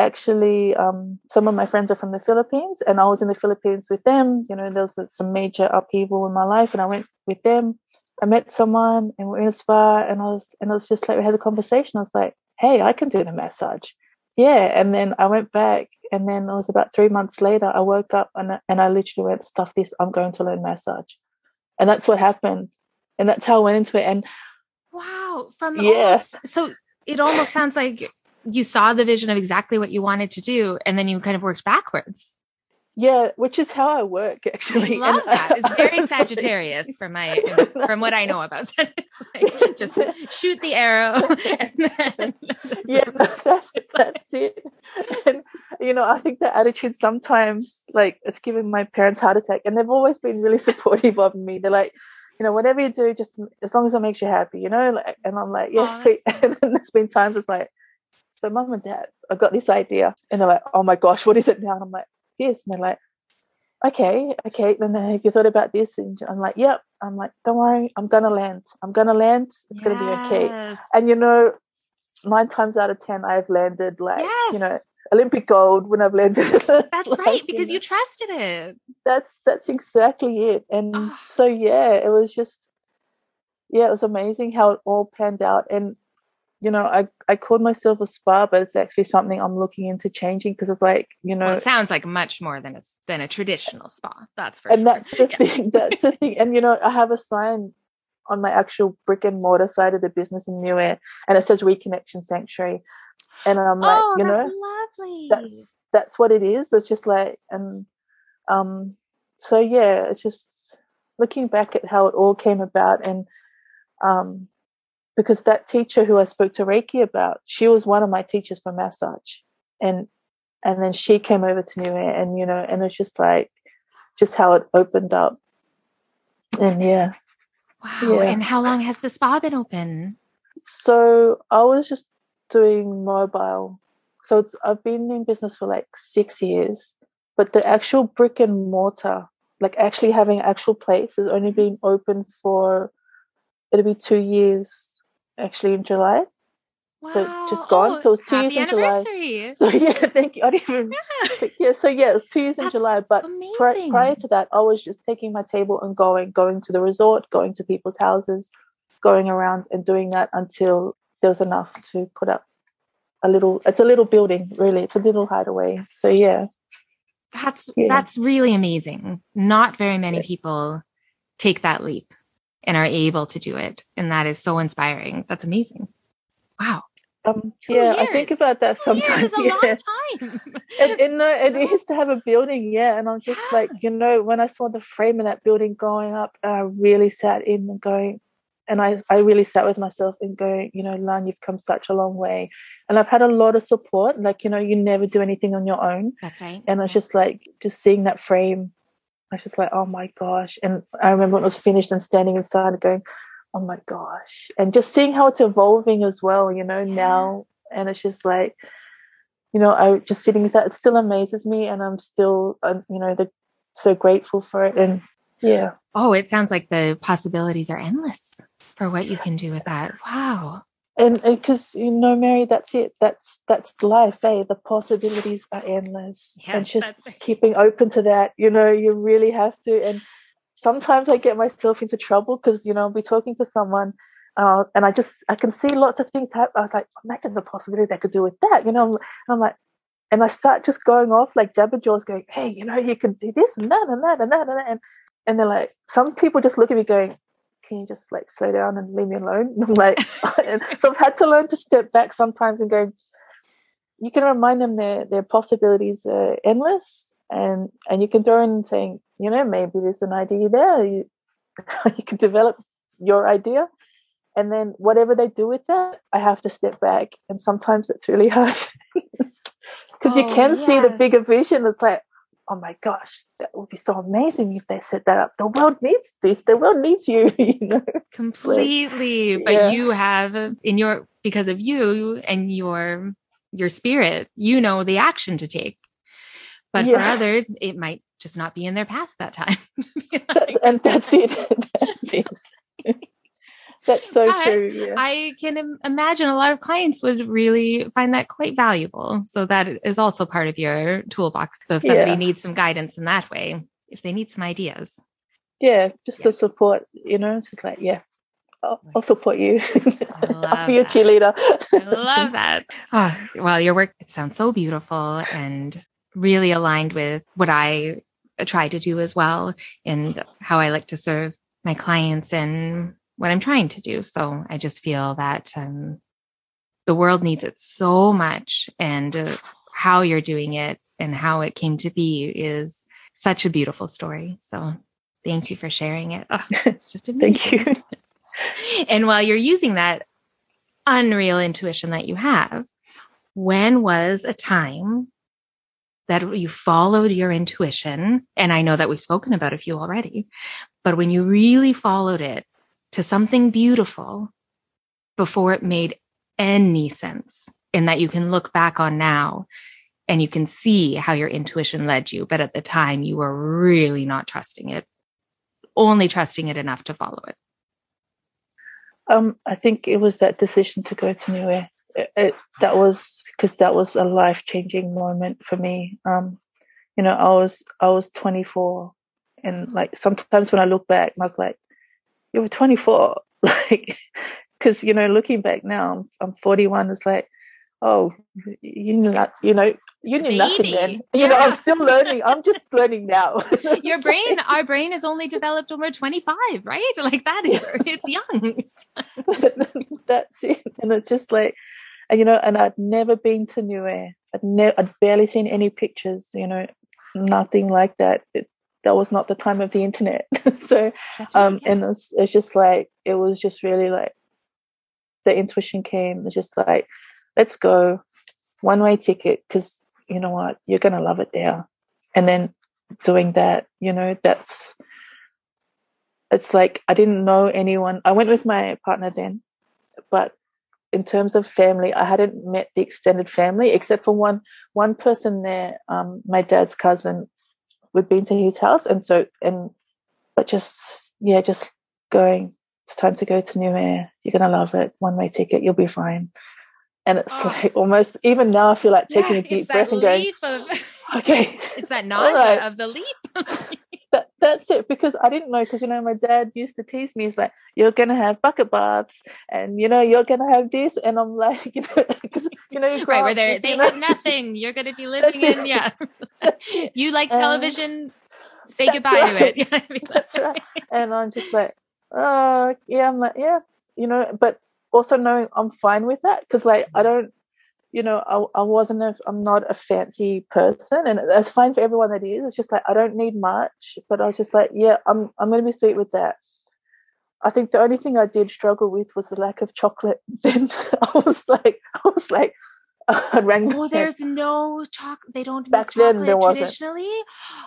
actually um, some of my friends are from the Philippines and I was in the Philippines with them. You know, there was some major upheaval in my life and I went with them. I met someone and we're in a spa and I was and I was just like we had a conversation. I was like, hey, I can do the massage. Yeah. And then I went back and then it was about three months later, I woke up and, and I literally went, stuff this, I'm going to learn massage. And that's what happened. And that's how I went into it. And wow, from yeah. Almost, so it almost sounds like you saw the vision of exactly what you wanted to do and then you kind of worked backwards. Yeah, which is how I work actually. I love and that. It's very Sagittarius like, from my from what I know about like just shoot the arrow and then Yeah, that's, that's it. And you know, I think the attitude sometimes like it's given my parents heart attack and they've always been really supportive of me. They're like, you know, whatever you do, just as long as it makes you happy, you know, like and I'm like, yes, yeah. And then there's been times it's like, so mum and dad, I've got this idea. And they're like, oh my gosh, what is it now? And I'm like, this. And they're like, okay, okay. And then have you thought about this? And I'm like, yep. I'm like, don't worry, I'm gonna land. I'm gonna land. It's yes. gonna be okay. And you know, nine times out of ten, I've landed like yes. you know Olympic gold when I've landed. that's like, right because you, know, you, trusted it. That's that's exactly it. And oh. so yeah, it was just yeah, it was amazing how it all panned out. And you know, I, I called myself a spa, but it's actually something I'm looking into changing because it's like, you know, well, it sounds like much more than a than a traditional spa. That's for and sure. that's the yeah. thing. That's the thing. And you know, I have a sign on my actual brick and mortar side of the business in Niue, and it says Reconnection Sanctuary. And I'm like, oh, you know, lovely. That's that's what it is. It's just like, and um, so yeah, it's just looking back at how it all came about, and um, because that teacher who I spoke to Reiki about, she was one of my teachers for massage, and and then she came over to Niue, and you know, and it's just like just how it opened up, and yeah. Wow! Yeah. And how long has the spa been open? So I was just doing mobile. So I've been in business for like six years, but the actual brick and mortar, like actually having actual place, has only been open for it'll be two years actually in July. Wow. So just gone. Oh, so it was two oh, years in July. So yeah, thank you. I didn't even yeah. yeah so yeah, it was two years That's in July. But pri- prior to that, I was just taking my table and going, going to the resort, going to people's houses, going around and doing that until there was enough to put up a little. It's a little building, really. It's a little hideaway. So yeah. That's yeah. that's really amazing. Not very many yeah. people take that leap and are able to do it. And that is so inspiring. That's amazing. Wow. Um, yeah, years. I think about that Two sometimes. yeah. and, and no, it used to have a building, yeah. And I'm just yeah. like, you know, when I saw the frame of that building going up, I really sat in and going, and I, I really sat with myself and going, you know, Lan, you've come such a long way. And I've had a lot of support. Like, you know, you never do anything on your own. That's right. And it's just like, just seeing that frame I was just like, oh my gosh. And I remember when it was finished and standing inside and going, oh my gosh. And just seeing how it's evolving as well, you know, yeah. now. And it's just like, you know, I just sitting with that, it still amazes me. And I'm still, uh, you know, the, so grateful for it. And yeah. Oh, it sounds like the possibilities are endless for what you can do with that. Wow and because you know mary that's it. That's that's life eh? The possibilities are endless. Yes, and just keeping open to that you know you really have to. And sometimes i get myself into trouble because you know i'll be talking to someone uh, and i just i can see lots of things happen i was like imagine the possibility they could do with that you know? And i'm like and i start just going off like jabberjaws going hey you know you can do this and that and that and that and that and, and they're like some people just look at me going can you just like slow down and leave me alone? And I'm like, so I've had to learn to step back sometimes and go, you can remind them their, their possibilities are endless and, and you can throw in saying, you know, maybe there's an idea there. You, you can develop your idea and then whatever they do with that, I have to step back, and sometimes it's really hard because oh, you can yes. see the bigger vision. It's like, oh my gosh, that would be so amazing if they set that up. The world needs this. The world needs you. you know, completely. Like, but yeah. you have in your because of you and your your spirit, you know the action to take. But yeah. for others, it might just not be in their path that time. and that's it. That's it. That's so but true. Yeah. I can imagine a lot of clients would really find that quite valuable. So that is also part of your toolbox. So if somebody yeah. needs some guidance in that way, if they need some ideas. Yeah, just to support, you know, it's just like, yeah, I'll, I'll support you. I'll be a cheerleader. I love that. Oh, well, your work it sounds so beautiful and really aligned with what I try to do as well and how I like to serve my clients and what I'm trying to do. So I just feel that um, the world needs it so much, and uh, how you're doing it and how it came to be is such a beautiful story. So thank you for sharing it. Oh, it's just amazing. thank you. and while you're using that unreal intuition that you have, when was a time that you followed your intuition? And I know that we've spoken about a few already, but when you really followed it to something beautiful before it made any sense and that you can look back on now and you can see how your intuition led you. But at the time, you were really not trusting it, only trusting it enough to follow it. Um, I think it was that decision to go to Niue. It, it, that was because that was a life changing moment for me. Um, you know, I was I was 24, and like sometimes when I look back, I was like, you were 24 like because you know looking back now I'm, I'm 41 it's like oh you knew that you know you knew nothing then. You yeah. know i'm still learning. I'm just learning now. Your brain our brain is only developed when we're 25 right? Like that is it's young. That's it. And it's just like and you know and i'd never been to Niue. I'd never i'd barely seen any pictures you know nothing like that. It, that was not the time of the internet. so, right, um, yeah. and it's, it's just like, it was just really like, the intuition came, it's just like, let's go, one way ticket, because you know what, you're going to love it there. And then doing that, you know, that's, it's like, I didn't know anyone. I went with my partner then, but in terms of family, I hadn't met the extended family except for one one person there, um, my dad's cousin we've been to his house, and so and but just yeah, just going. It's time to go to Niue. You're gonna love it. One way ticket. You'll be fine. And it's oh. like almost even now I feel like taking yeah, a deep breath and going, of, okay, it's that nausea right. of the leap. that, that's it because I didn't know because you know my dad used to tease me. He's like, "You're gonna have bucket baths, and you know you're gonna have this," and I'm like, you know, because you know, you right where they they have nothing. You're gonna be living in yeah. you like television? Say goodbye right. to it. I mean, that's right. And I'm just like, oh yeah, I'm like yeah, you know, but also knowing I'm fine with that because like I mm. don't you know, I, I wasn't, a, I'm not a fancy person, and that's fine for everyone that is. It's just like I don't need much, but I was just like, yeah, I'm, I'm going to be sweet with that. I think the only thing I did struggle with was the lack of chocolate. Then I was like, I was like, I rang. Oh, there's no chocolate. They don't back make chocolate then traditionally,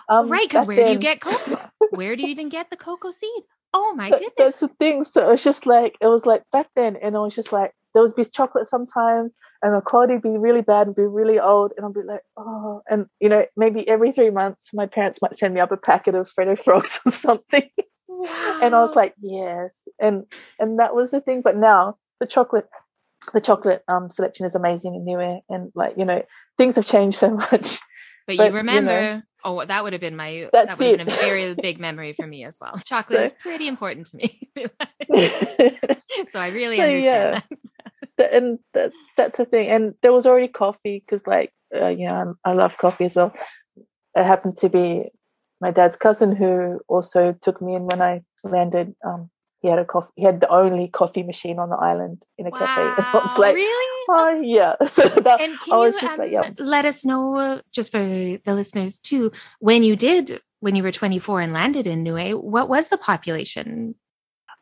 um, right? Because where then. do you get cocoa? where do you even get the cocoa seed? Oh my goodness. That's the thing. So it's just like it was like back then, and I was just like, there would be chocolate sometimes and the quality would be really bad and be really old and I'll be like, oh and you know, maybe every three months my parents might send me up a packet of Freddo Frogs or something. Wow. and I was like, yes. And and that was the thing. But now the chocolate the chocolate um selection is amazing in Niue and like, you know, things have changed so much. But, but you remember, you know, oh, that would have been my that would have been a very big memory for me as well. Chocolate so, is pretty important to me. so I really so, understand yeah. that. And that's that's the thing. And there was already coffee because, like, uh, yeah, I love coffee as well. It happened to be my dad's cousin who also took me in when I landed. Um, he had a coffee. He had the only coffee machine on the island in a wow. cafe. And I was like, really? Oh, yeah. So that and can I was you, just um, like, yeah. Let us know, uh, just for the listeners too, when you did, when you were 24 and landed in Niue, what was the population?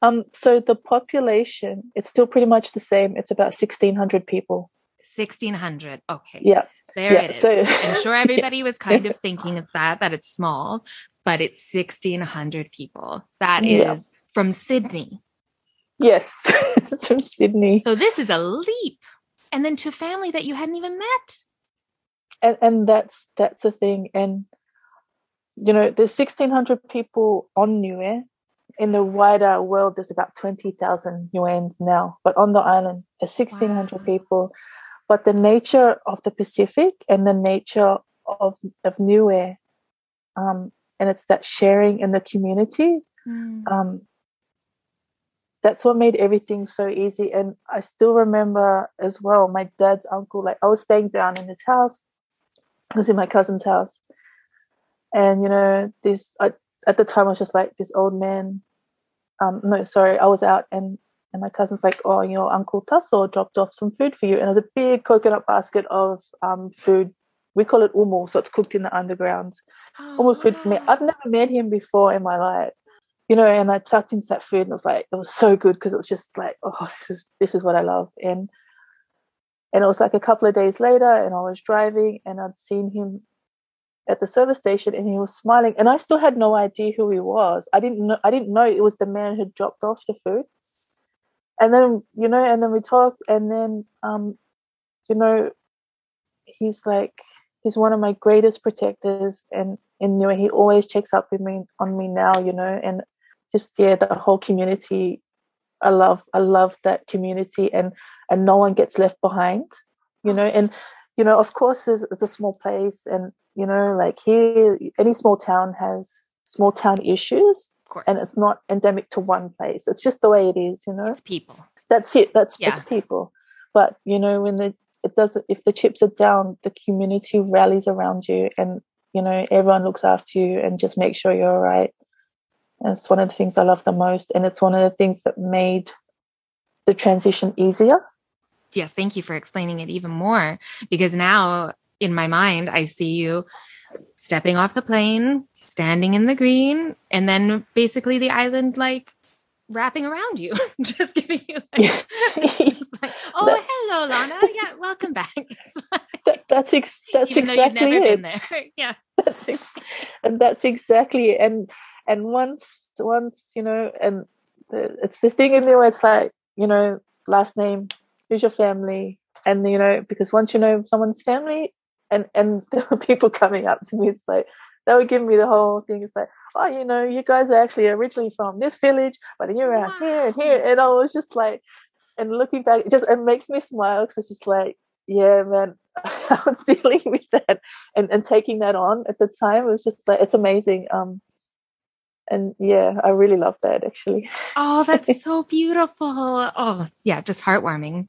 Um, so the population, it's still pretty much the same. It's about 1,600 people. 1,600. Okay. Yeah. There yeah. it is. So I'm sure everybody was kind of thinking of that, that it's small, but it's 1,600 people. That is Yeah. from Sydney. yes, it's from Sydney. So this is a leap. And then to family that you hadn't even met. and and that's that's the thing and you know there's 1600 people on Niue in the wider world there's about 20,000 Niueans now but on the island there's 1600 Wow. people but the nature of the Pacific and the nature of of Niue um and it's that sharing in the community um, that's what made everything so easy. And I still remember as well my dad's uncle. Like I was staying down in his house. I was in my cousin's house, and you know this. I, at the time, I was just like this old man. Um, no, sorry, I was out and. And my cousin's like, oh, your uncle Tasso dropped off some food for you. And it was a big coconut basket of um, food. We call it umu, so it's cooked in the underground almost food for me. I've never met him before in my life, you know, and I tucked into that food and it was like, it was so good because it was just like, oh, this is this is what I love. And and it was like a couple of days later and I was driving and I'd seen him at the service station and he was smiling and I still had no idea who he was. I didn't know I didn't know it was the man who dropped off the food. And then, you know, and then we talked and then um, you know, he's like he's one of my greatest protectors and and you know he always checks up with me on me now you know and just yeah the whole community i love i love that community and and no one gets left behind you know and you know of course it's, it's a small place and you know like here any small town has small town issues Of course. and it's not endemic to one place it's just the way it is you know it's people. that's it that's Yeah. it's people but you know when the it doesn't if the chips are down the community rallies around you and you know everyone looks after you and just make sure you're all right and it's one of the things i love the most and it's one of the things that made the transition easier Yes, thank you for explaining it even more because now in my mind I see you stepping off the plane, standing in the green, and then basically the island like wrapping around you, just giving you like, like, oh That's- hello Lana, yeah, welcome back. Like, that, that's ex- that's exactly it yeah. that's ex- and that's exactly it. and and once once you know and the, it's the thing in there where it's like you know last name who's your family. And you know because once you know someone's family and and there were people coming up to me it's like they were giving me the whole thing. It's like oh you know you guys are actually originally from this village but then you're out here and here. And i was just like and looking back it just it makes me smile because it's just like yeah man i'm dealing with that and and taking that on at the time. It was just like it's amazing um and yeah i really love that actually. Oh, that's so beautiful. Oh, yeah, just heartwarming.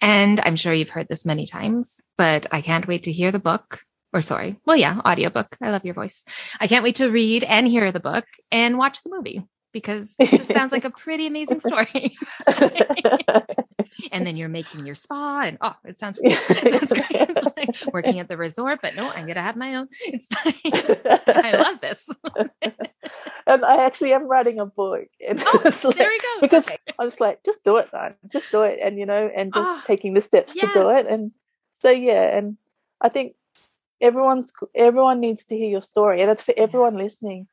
And I'm sure you've heard this many times, but I can't wait to hear the book. Or sorry, well, yeah, audiobook. I love your voice. I can't wait to read and hear the book and watch the movie because this sounds like a pretty amazing story. and then you're making your spa, and oh, it sounds great. That's great. It's like working at the resort, but no, I'm gonna have my own. It's like, I love this. and i actually am writing a book and Oh, like- there we go. because Okay. I was like, just do it, man. Just do it, and you know, and just Ah, taking the steps to do it. And so yeah, and I think everyone's everyone needs to hear your story, and that's for everyone listening.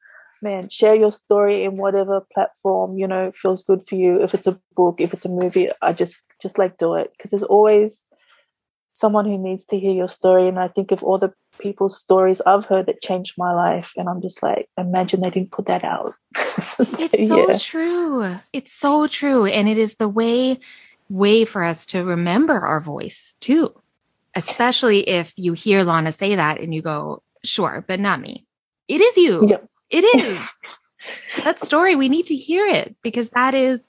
Man, share your story in whatever platform you know feels good for you. If it's a book, if it's a movie, I just just like do it because there's always someone who needs to hear your story. And I think of all the people's stories I've heard that changed my life, and I'm just like, imagine they didn't put that out. So, It's so yeah. true. It's so true. And it is the way way for us to remember our voice too. Especially if you hear Lana say that and you go, sure, but not me. It is you. Yep. It is. that story, we need to hear it because that is,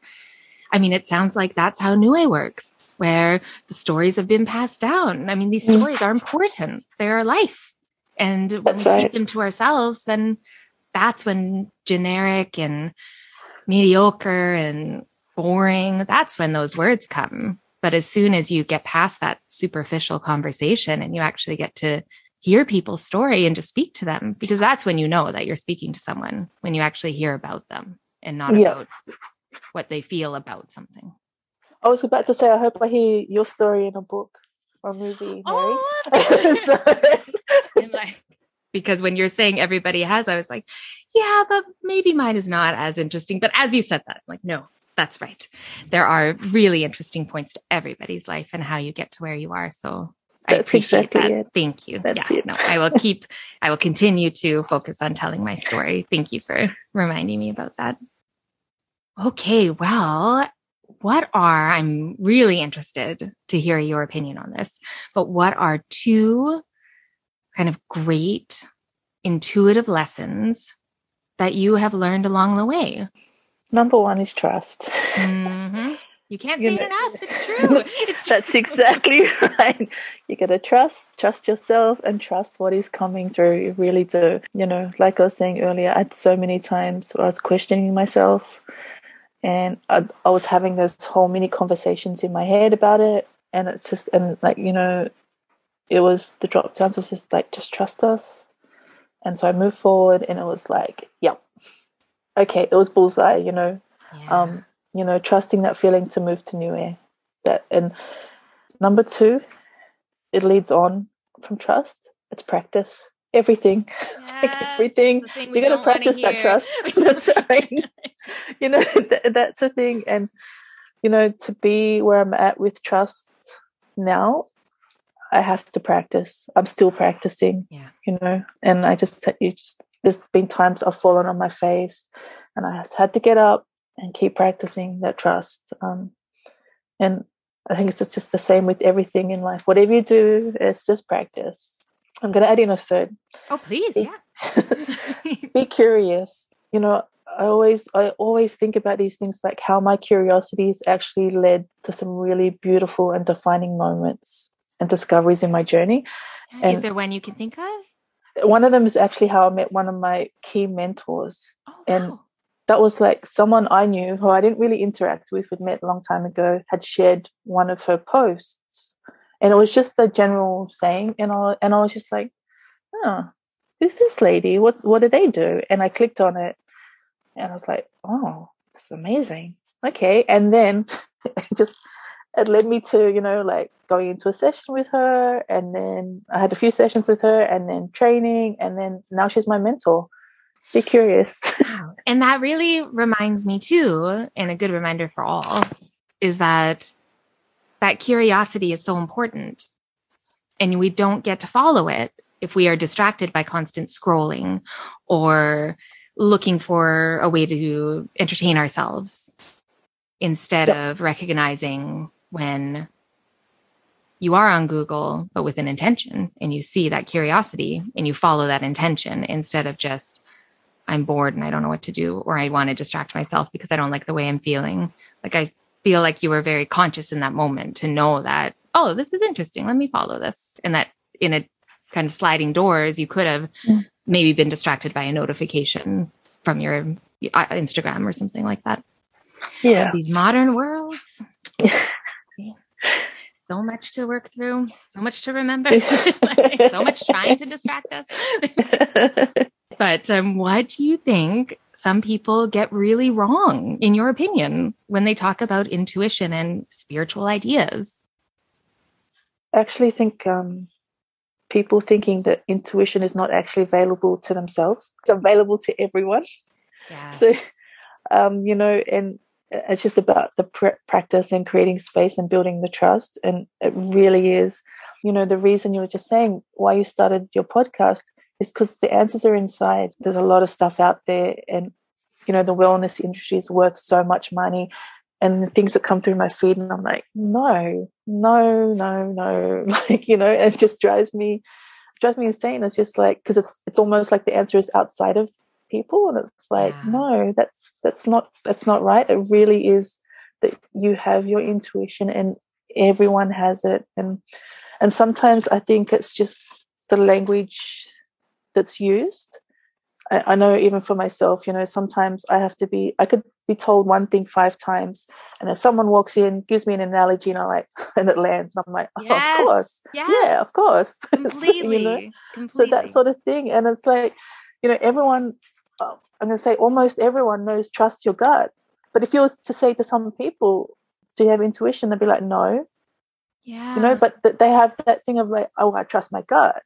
I mean, it sounds like that's how Niue works, where the stories have been passed down. I mean, these Mm. stories are important. They're our life. And when That's we right. keep them to ourselves, then that's when generic and mediocre and boring, that's when those words come. But as soon as you get past that superficial conversation and you actually get to hear people's story and to speak to them, because that's when you know that you're speaking to someone when you actually hear about them and not Yeah. about what they feel about something. I was about to say, I hope I hear your story in a book or movie, Mary. Oh, like, because when you're saying everybody has, I was like, yeah, but maybe mine is not as interesting. But as you said that, I'm like, no, that's right. There are really interesting points to everybody's life and how you get to where you are. So I appreciate exactly that. it. Thank you. That's yeah, it. no, I will keep, I will continue to focus on telling my story. Thank you for reminding me about that. Okay. Well, what are, I'm really interested to hear your opinion on this, but what are two kind of great intuitive lessons that you have learned along the way? Number one is trust. Mhm. You can't You say know- it enough. It's true. It's That's true. exactly right. You gotta trust, trust yourself, and trust what is coming through. You really do. You know, like I was saying earlier, I had so many times where I was questioning myself, and I, I was having those whole mini conversations in my head about it, and it's just and like you know, it was the drop downs was just like just trust us, and so I moved forward, and it was like, yep, okay, it was bullseye. You know, Yeah. um, you know, trusting that feeling to move to new air. That and number two, it leads on from trust. It's practice. Everything, like everything. You got to practice that trust. That's right. you know, th- that's the thing. And you know, to be where I'm at with trust now, I have to practice. I'm still practicing. Yeah. You know, and I just you just there's been times I've fallen on my face, and I just had to get up and keep practicing that trust. Um, and I think it's just, the same with everything in life. Whatever you do, it's just practice. I'm going to add in a third. Oh, please. Be- Yeah. Be curious. You know, I always I always think about these things like how my curiosities actually led to some really beautiful and defining moments and discoveries in my journey. Is there one you can think of? One of them is actually how I met one of my key mentors. Oh, And- wow. That was like someone I knew who I didn't really interact with, we'd met a long time ago, had shared one of her posts. And it was just a general saying. And I, and I was just like, oh, who's this lady? What, what do they do? And I clicked on it and I was like, oh, this is amazing. Okay. And then it just, it led me to, you know, like going into a session with her. And then I had a few sessions with her and then training. And then now she's my mentor. Be curious. Wow. And that really reminds me too, and a good reminder for all, is that that curiosity is so important. And we don't get to follow it if we are distracted by constant scrolling or looking for a way to entertain ourselves instead Yeah. of recognizing when you are on Google, but with an intention and you see that curiosity and you follow that intention instead of just, I'm bored and I don't know what to do, or I want to distract myself because I don't like the way I'm feeling. Like I feel like you were very conscious in that moment to know that, oh, this is interesting. Let me follow this. And that in a kind of sliding doors, you could have Mm. maybe been distracted by a notification from your uh, Instagram or something like that. Yeah. These modern worlds. so much to work through, so much to remember, like, so much trying to distract us. But um, what do you think some people get really wrong, in your opinion, when they talk about intuition and spiritual ideas? I actually think um, people thinking that intuition is not actually available to themselves. It's available to everyone. Yeah. So, um, you know, and it's just about the pr- practice and creating space and building the trust. And it really is, you know, the reason you were just saying why you started your podcast is because the answers are inside. There's a lot of stuff out there, and you know, the wellness industry is worth so much money. And the things that come through my feed, and I'm like, no, no, no, no, like you know, it just drives me, drives me insane. It's just like because it's it's almost like the answer is outside of people, and it's like, Yeah. no, that's that's not that's not right. It really is that you have your intuition, and everyone has it, and and sometimes I think it's just the language that's used. I, I know even for myself, you know, sometimes I have to be, I could be told one thing five times, and then someone walks in, gives me an analogy, and I like, and it lands, and I'm like, oh, Yes, of course, yes. yeah, of course, Completely. you know? completely. so that sort of thing, and it's like, you know, everyone, uh, I'm going to say almost everyone knows trust your gut. But if you was to say to some people, do you have intuition? They'd be like, no. Yeah. You know, but th- they have that thing of like, oh, I trust my gut.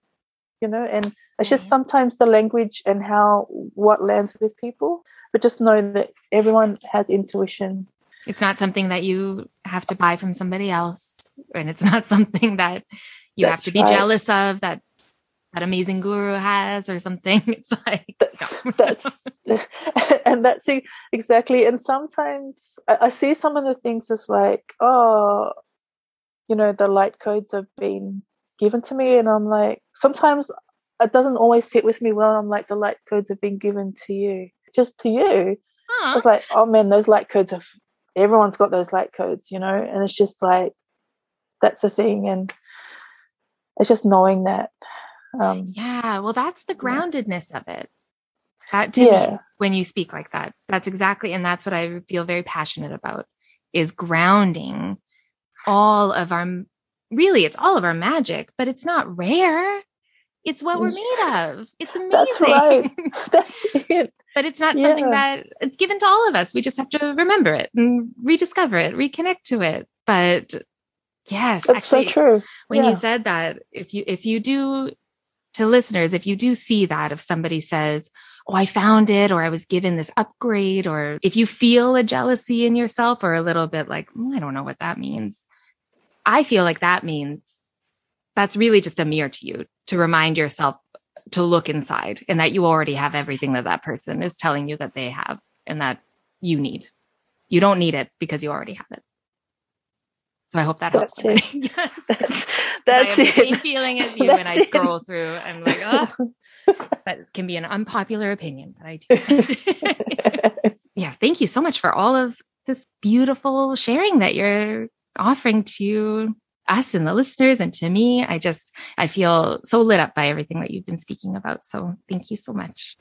You know, and it's just mm-hmm. sometimes the language and how what lands with people. But just know that everyone has intuition. It's not something that you have to buy from somebody else, and it's not something that you That's have to be right. jealous of that that amazing guru has or something. It's like that's no. that's and that's exactly. And sometimes I, I, see some of the things as like, oh, you know, the light codes have been given to me, and I'm like, sometimes it doesn't always sit with me well. I'm like, the light codes have been given to you, just to you. Huh. It's like, oh man, those light codes have. Everyone's got those light codes, you know, and it's just like that's the thing, and it's just knowing that um, yeah, well, that's the groundedness yeah. of it. That to yeah. me, when you speak like that, that's exactly, and that's what I feel very passionate about is grounding all of our, really, it's all of our magic, but it's not rare. It's what we're made of. It's amazing. That's right. That's it. but it's not yeah. something that it's given to all of us. We just have to remember it and rediscover it, reconnect to it. But yes, that's actually, so true. When yeah. you said that, if you if you do to listeners, if you do see that, if somebody says, Oh, I found it, or I was given this upgrade, or if you feel a jealousy in yourself or a little bit like, oh, I don't know what that means. I feel like that means that's really just a mirror to you to remind yourself to look inside and that you already have everything that that person is telling you that they have and that you need. You don't need it because you already have it. So I hope that that's helps. It. yes. That's, that's I have it. the same feeling as you when I scroll it. through. I'm like, oh, that can be an unpopular opinion, but I do. yeah. Thank you so much for all of this beautiful sharing that you're offering to us and the listeners and to me. I just, I feel so lit up by everything that you've been speaking about. So thank you so much.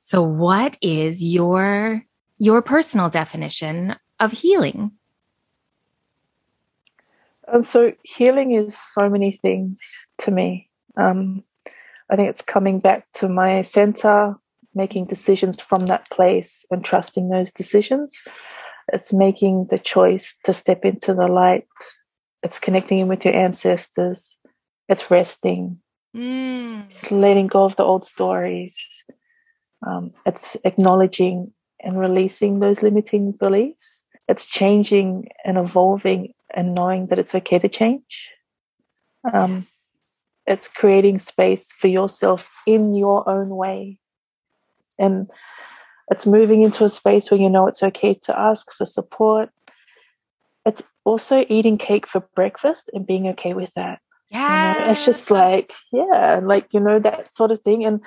So what is your, your personal definition of healing? And so healing is so many things to me. Um, I think it's coming back to my center, making decisions from that place and trusting those decisions. It's making the choice to step into the light. It's connecting in with your ancestors. It's resting. Mm. It's letting go of the old stories. Um, it's acknowledging and releasing those limiting beliefs. It's changing and evolving and knowing that it's okay to change. Um, yes. It's creating space for yourself in your own way. And it's moving into a space where you know it's okay to ask for support. Also eating cake for breakfast and being okay with that. Yeah. You know, it's just like, yeah, like, you know, that sort of thing. And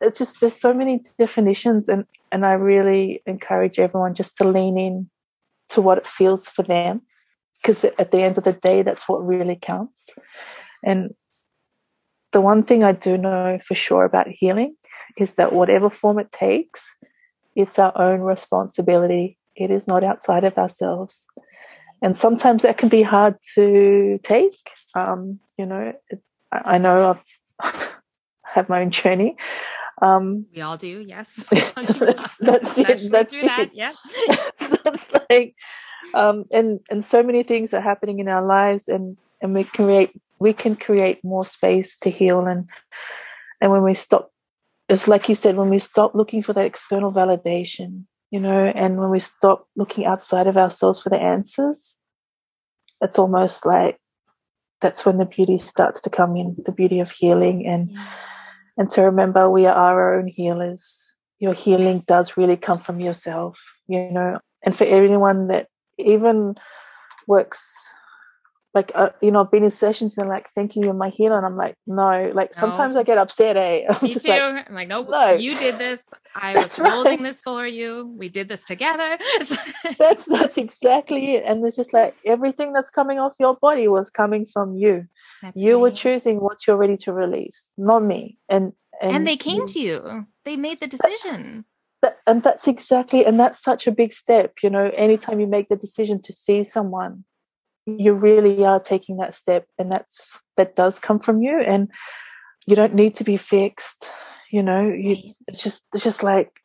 it's just, there's so many definitions. And, and I really encourage everyone just to lean in to what it feels for them because at the end of the day, that's what really counts. And the one thing I do know for sure about healing is that whatever form it takes, it's our own responsibility. It is not outside of ourselves. And sometimes that can be hard to take. Um, you know, it, I, I, know I've have my own journey. Um, we all do, yes. that's, that's it. That's it. That, yeah. that's like um, and and so many things are happening in our lives, and and we create we can create more space to heal, and and when we stop, it's like you said, when we stop looking for that external validation, you know, and when we stop looking outside of ourselves for the answers, it's almost like that's when the beauty starts to come in, the beauty of healing, and yeah. and to remember we are our own healers. Your healing does really come from yourself, you know. And for anyone that even works like uh, you know I've been in sessions and like thank you you're my healer and i'm like no. Like no. sometimes i get upset eh? I'm Me just too. like i'm like nope, no. you did this. I was right. holding this for you. We did this together. That's that's exactly it. And it's just like everything that's coming off your body was coming from you. That's you right. were choosing what you're ready to release not me. And and, and they came you, to you. They made the decision. that, and that's exactly and that's such a big step you know anytime you make the decision to see someone you really are taking that step and that's that does come from you and you don't need to be fixed you know you it's just it's just like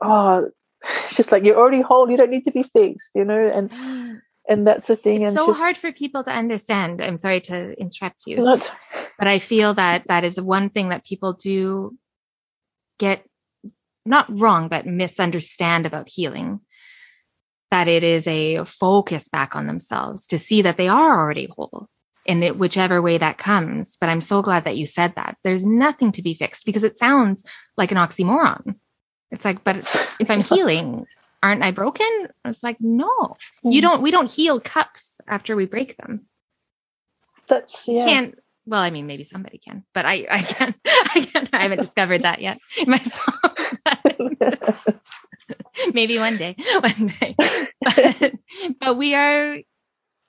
oh, it's just like you're already whole. You don't need to be fixed, you know. And mm. and that's the thing. It's and so just, hard for people to understand. I'm sorry to interrupt you, not, but I feel that that is one thing that people do get not wrong, but misunderstand about healing. That it is a focus back on themselves to see that they are already whole in it, whichever way that comes. But I'm so glad that you said that. There's nothing to be fixed because it sounds like an oxymoron. It's like, but if I'm healing, aren't I broken? I was like, no, you Mm. don't, we don't heal cups after we break them. that's yeah. Can't, well, I mean, maybe somebody can, but I, I can't, I can't, I haven't discovered that yet myself. maybe one day, one day. But, but we are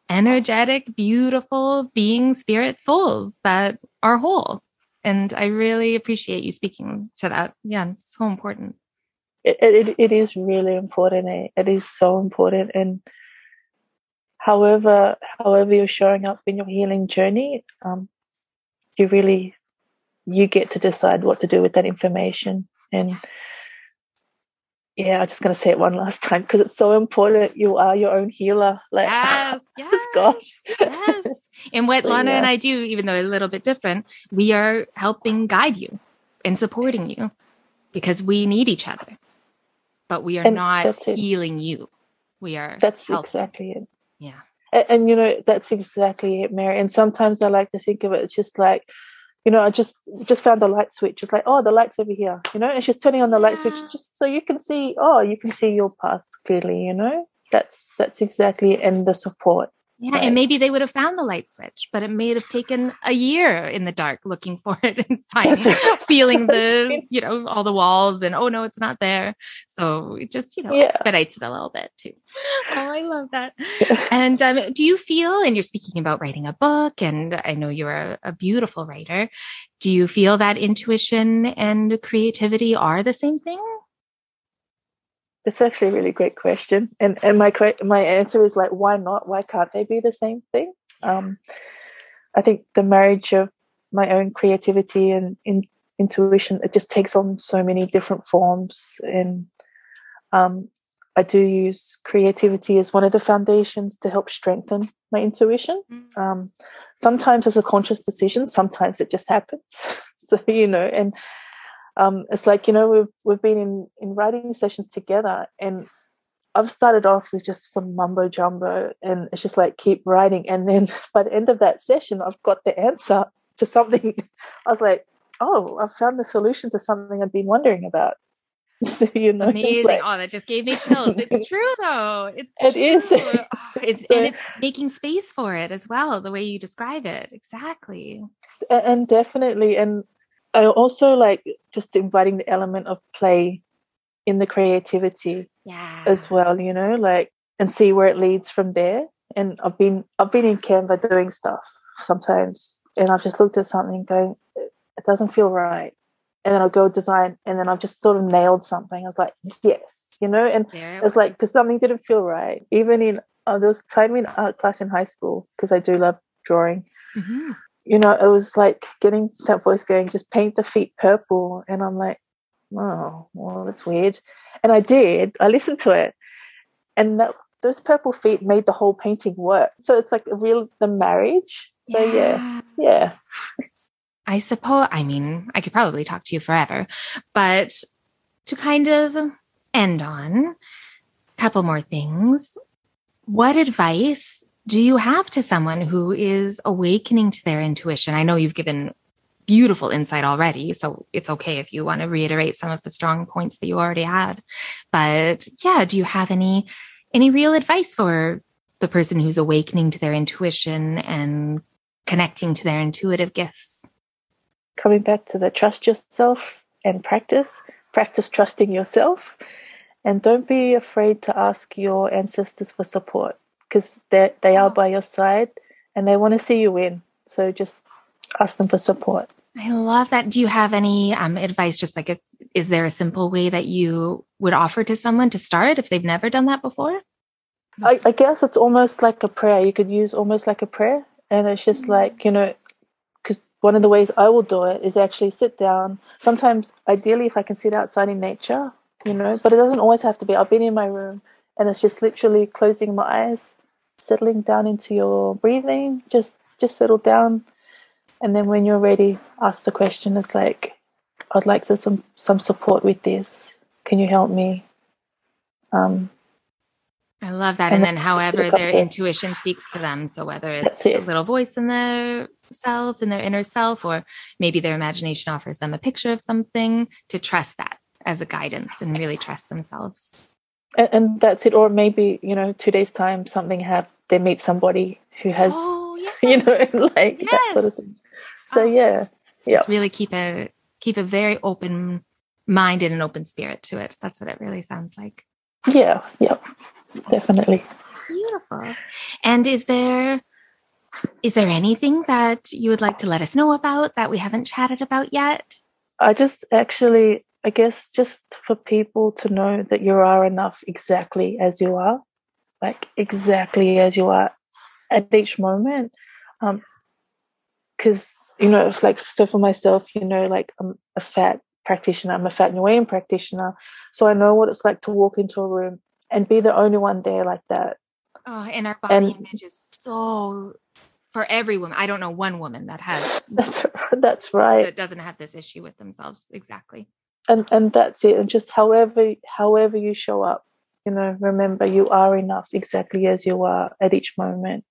energetic, beautiful being, spirit souls that are whole. And I really appreciate you speaking to that. Yeah, it's so important. it, it, it is really important eh? it is so important and however however you're showing up in your healing journey um, you really you get to decide what to do with that information and yeah i'm just going to say it one last time because it's so important you are your own healer like Yes, yes, gosh yes. And what Lana and. I do, even though a little bit different, we are helping guide you and supporting you because we need each other. But we are And not healing you. We are that's helping. exactly it Yeah. and, and you know that's exactly it mary and sometimes i like to think of it it's just like you know i just just found the light switch. It's like oh the light's over here you know and she's turning on the light switch just so you can see oh you can see your path clearly you know. That's that's exactly and the support Yeah, Right. and maybe they would have found the light switch, but it may have taken a year in the dark looking for it and finding, feeling the, you know, all the walls and oh no, it's not there. So it just, you know, Yeah. expedites it a little bit too. Oh, I love that. And um, do you feel, and you're speaking about writing a book, and I know you're a, a beautiful writer. Do you feel that intuition and creativity are the same thing? It's actually a really great question. And and my my answer is like why not? Why can't they be the same thing? Um i think the marriage of my own creativity and in, intuition it just takes on so many different forms. And um i do use creativity as one of the foundations to help strengthen my intuition. Um sometimes it's a conscious decision sometimes it just happens. So you know and um, it's like you know we've we've been in in writing sessions together and I've started off with just some mumbo jumbo and it's just like keep writing and then by the end of that session I've got the answer to something I was like oh I've found the solution to something I've been wondering about so you know Amazing. like- oh, that just gave me chills. It's true though. It's It is. Oh, it's So- and it's making space for it as well, the way you describe it. Exactly. And definitely and i also like just inviting the element of play in the creativity Yeah. as well you know like and see where it leads from there. And i've been i've been in canva doing stuff sometimes and i've just looked at something going it doesn't feel right. And then i'll go design and then i've just sort of nailed something. I was like yes you know? And There it's like because something didn't feel right. Even in uh, there was a time in art class in high school because i do love drawing. Mhm. You know, it was like getting that voice going, just paint the feet purple. And I'm like, oh, well, that's weird. And I did, I listened to it. And that those purple feet made the whole painting work. So it's like a real the marriage. So yeah, yeah. I suppose, I mean, I could probably talk to you forever, but to kind of end on a couple more things, what advice do you have to someone who is awakening to their intuition? I know you've given beautiful insight already, so it's okay if you want to reiterate some of the strong points that you already had. But yeah, do you have any any real advice for the person who's awakening to their intuition and connecting to their intuitive gifts? Coming back to the trust yourself and practice, practice trusting yourself. And don't be afraid to ask your ancestors for support because they they are by your side and they want to see you win. So just ask them for support. I love that. Do you have any um, advice? Just like, a, is there a simple way that you would offer to someone to start if they've never done that before? I, I guess it's almost like a prayer. You could use almost like a prayer. And it's just like, you know, because one of the ways I will do it is actually sit down. Sometimes, ideally, if I can sit outside in nature you know, but it doesn't always have to be. I've been in my room and it's just literally closing my eyes, settling down into your breathing, just just settle down. And then when you're ready, ask the question. It's like, I'd like to some some support with this. Can you help me? Um, I love that. And, and then, however, their intuition speaks to them. So, whether it's it. a little voice in their self, in their inner self, or maybe their imagination offers them a picture of something, to trust that as a guidance and really trust themselves. And, and that's it. Or maybe, you know, two days' time, something happens, they meet somebody who has, oh, yes. you know, like yes. that sort of thing. So, oh. yeah. Just really keep a keep a very open mind and an open spirit to it. That's what it really sounds like. Yeah, yeah, definitely. Beautiful. And is there is there anything that you would like to let us know about that we haven't chatted about yet? I just actually, I guess, just for people to know that you are enough exactly as you are, like exactly as you are at each moment. Because, um, you know, like, so for myself, you know, like I'm a fat practitioner. I'm a fat Niuean practitioner. So I know what it's like to walk into a room and be the only one there like that. Oh, and our body and, image is so for every woman. I don't know one woman that has that's that's right. That doesn't have this issue with themselves. Exactly. And and that's it. And just however however you show up, you know, remember you are enough exactly as you are at each moment.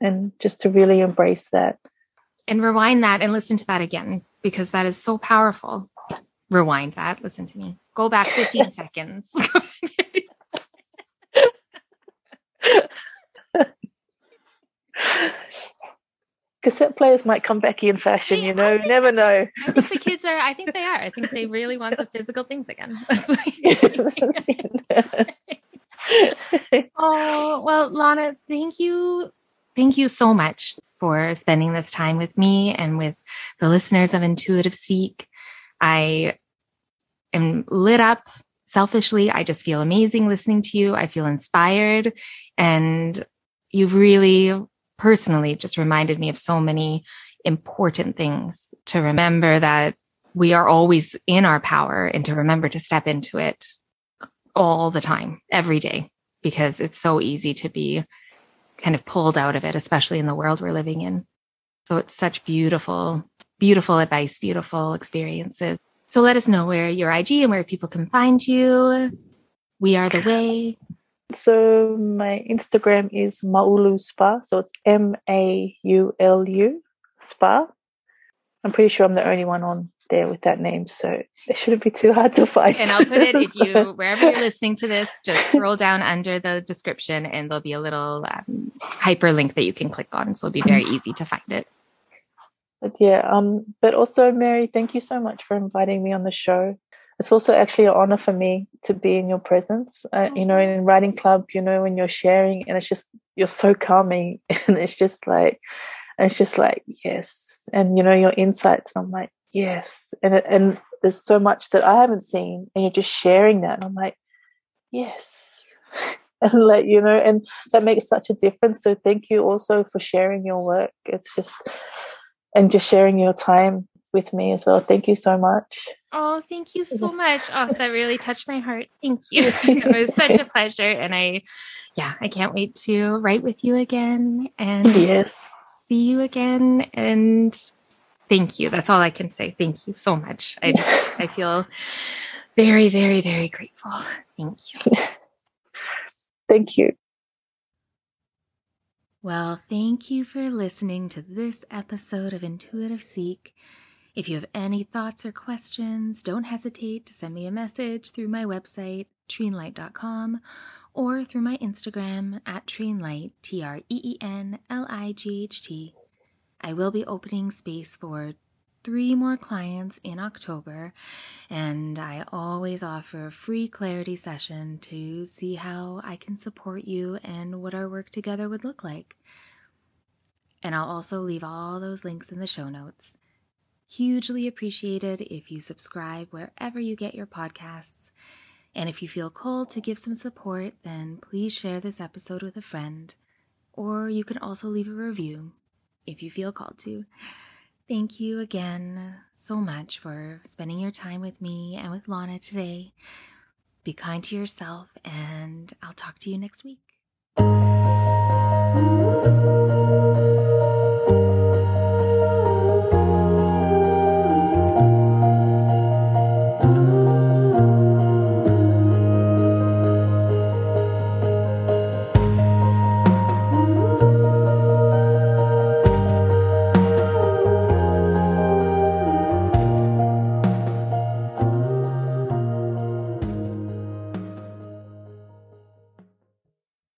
And just to really embrace that. And rewind that and listen to that again because that is so powerful rewind that. Listen to me. Go back 15 seconds. Cassette players might come back in fashion, you know, never know. I think the kids are, I think they are. I think they really want the physical things again. oh, well, Lana, thank you. Thank you so much for spending this time with me and with the listeners of Intuitive Seek. I am lit up selfishly. I just feel amazing listening to you. I feel inspired. And you've really personally just reminded me of so many important things to remember that we are always in our power and to remember to step into it all the time, every day, because it's so easy to be kind of pulled out of it, especially in the world we're living in. So it's such beautiful, beautiful advice, beautiful experiences. So let us know where your IG and where people can find you. We are the way. So my Instagram is Maulu Spa. So it's M A U L U Spa. I'm pretty sure I'm the only one on there with that name, so it shouldn't be too hard to find. And I'll put it if you wherever you're listening to this, just scroll down under the description, and there'll be a little um, hyperlink that you can click on, so it'll be very easy to find it. But yeah, um, but also Mary, thank you so much for inviting me on the show. It's also actually an honor for me to be in your presence. Uh, you know, in writing club, you know, when you're sharing, and it's just you're so calming, and it's just like, it's just like yes, and you know your insights. I'm like yes, and it, and there's so much that I haven't seen, and you're just sharing that, and I'm like yes. and let you know and that makes such a difference so thank you also for sharing your work it's just and just sharing your time with me as well. Thank you so much. Oh, thank you so much. Oh, that really touched my heart. Thank you. it was such a pleasure. And I, yeah, I can't wait to write with you again and yes, see you again. And thank you. That's all I can say. Thank you so much. I just, I feel very, very, very grateful. Thank you. thank you. Well, thank you for listening to this episode of Intuitive Seek. If you have any thoughts or questions, don't hesitate to send me a message through my website, treenlight.com, or through my Instagram at treenlight, T R E E N L I G H T. I will be opening space for three more clients in October, and I always offer a free clarity session to see how I can support you and what our work together would look like. And I'll also leave all those links in the show notes. Hugely appreciated if you subscribe wherever you get your podcasts. And if you feel called to give some support, then please share this episode with a friend. Or you can also leave a review if you feel called to. Thank you again so much for spending your time with me and with Lana today. Be kind to yourself, and I'll talk to you next week.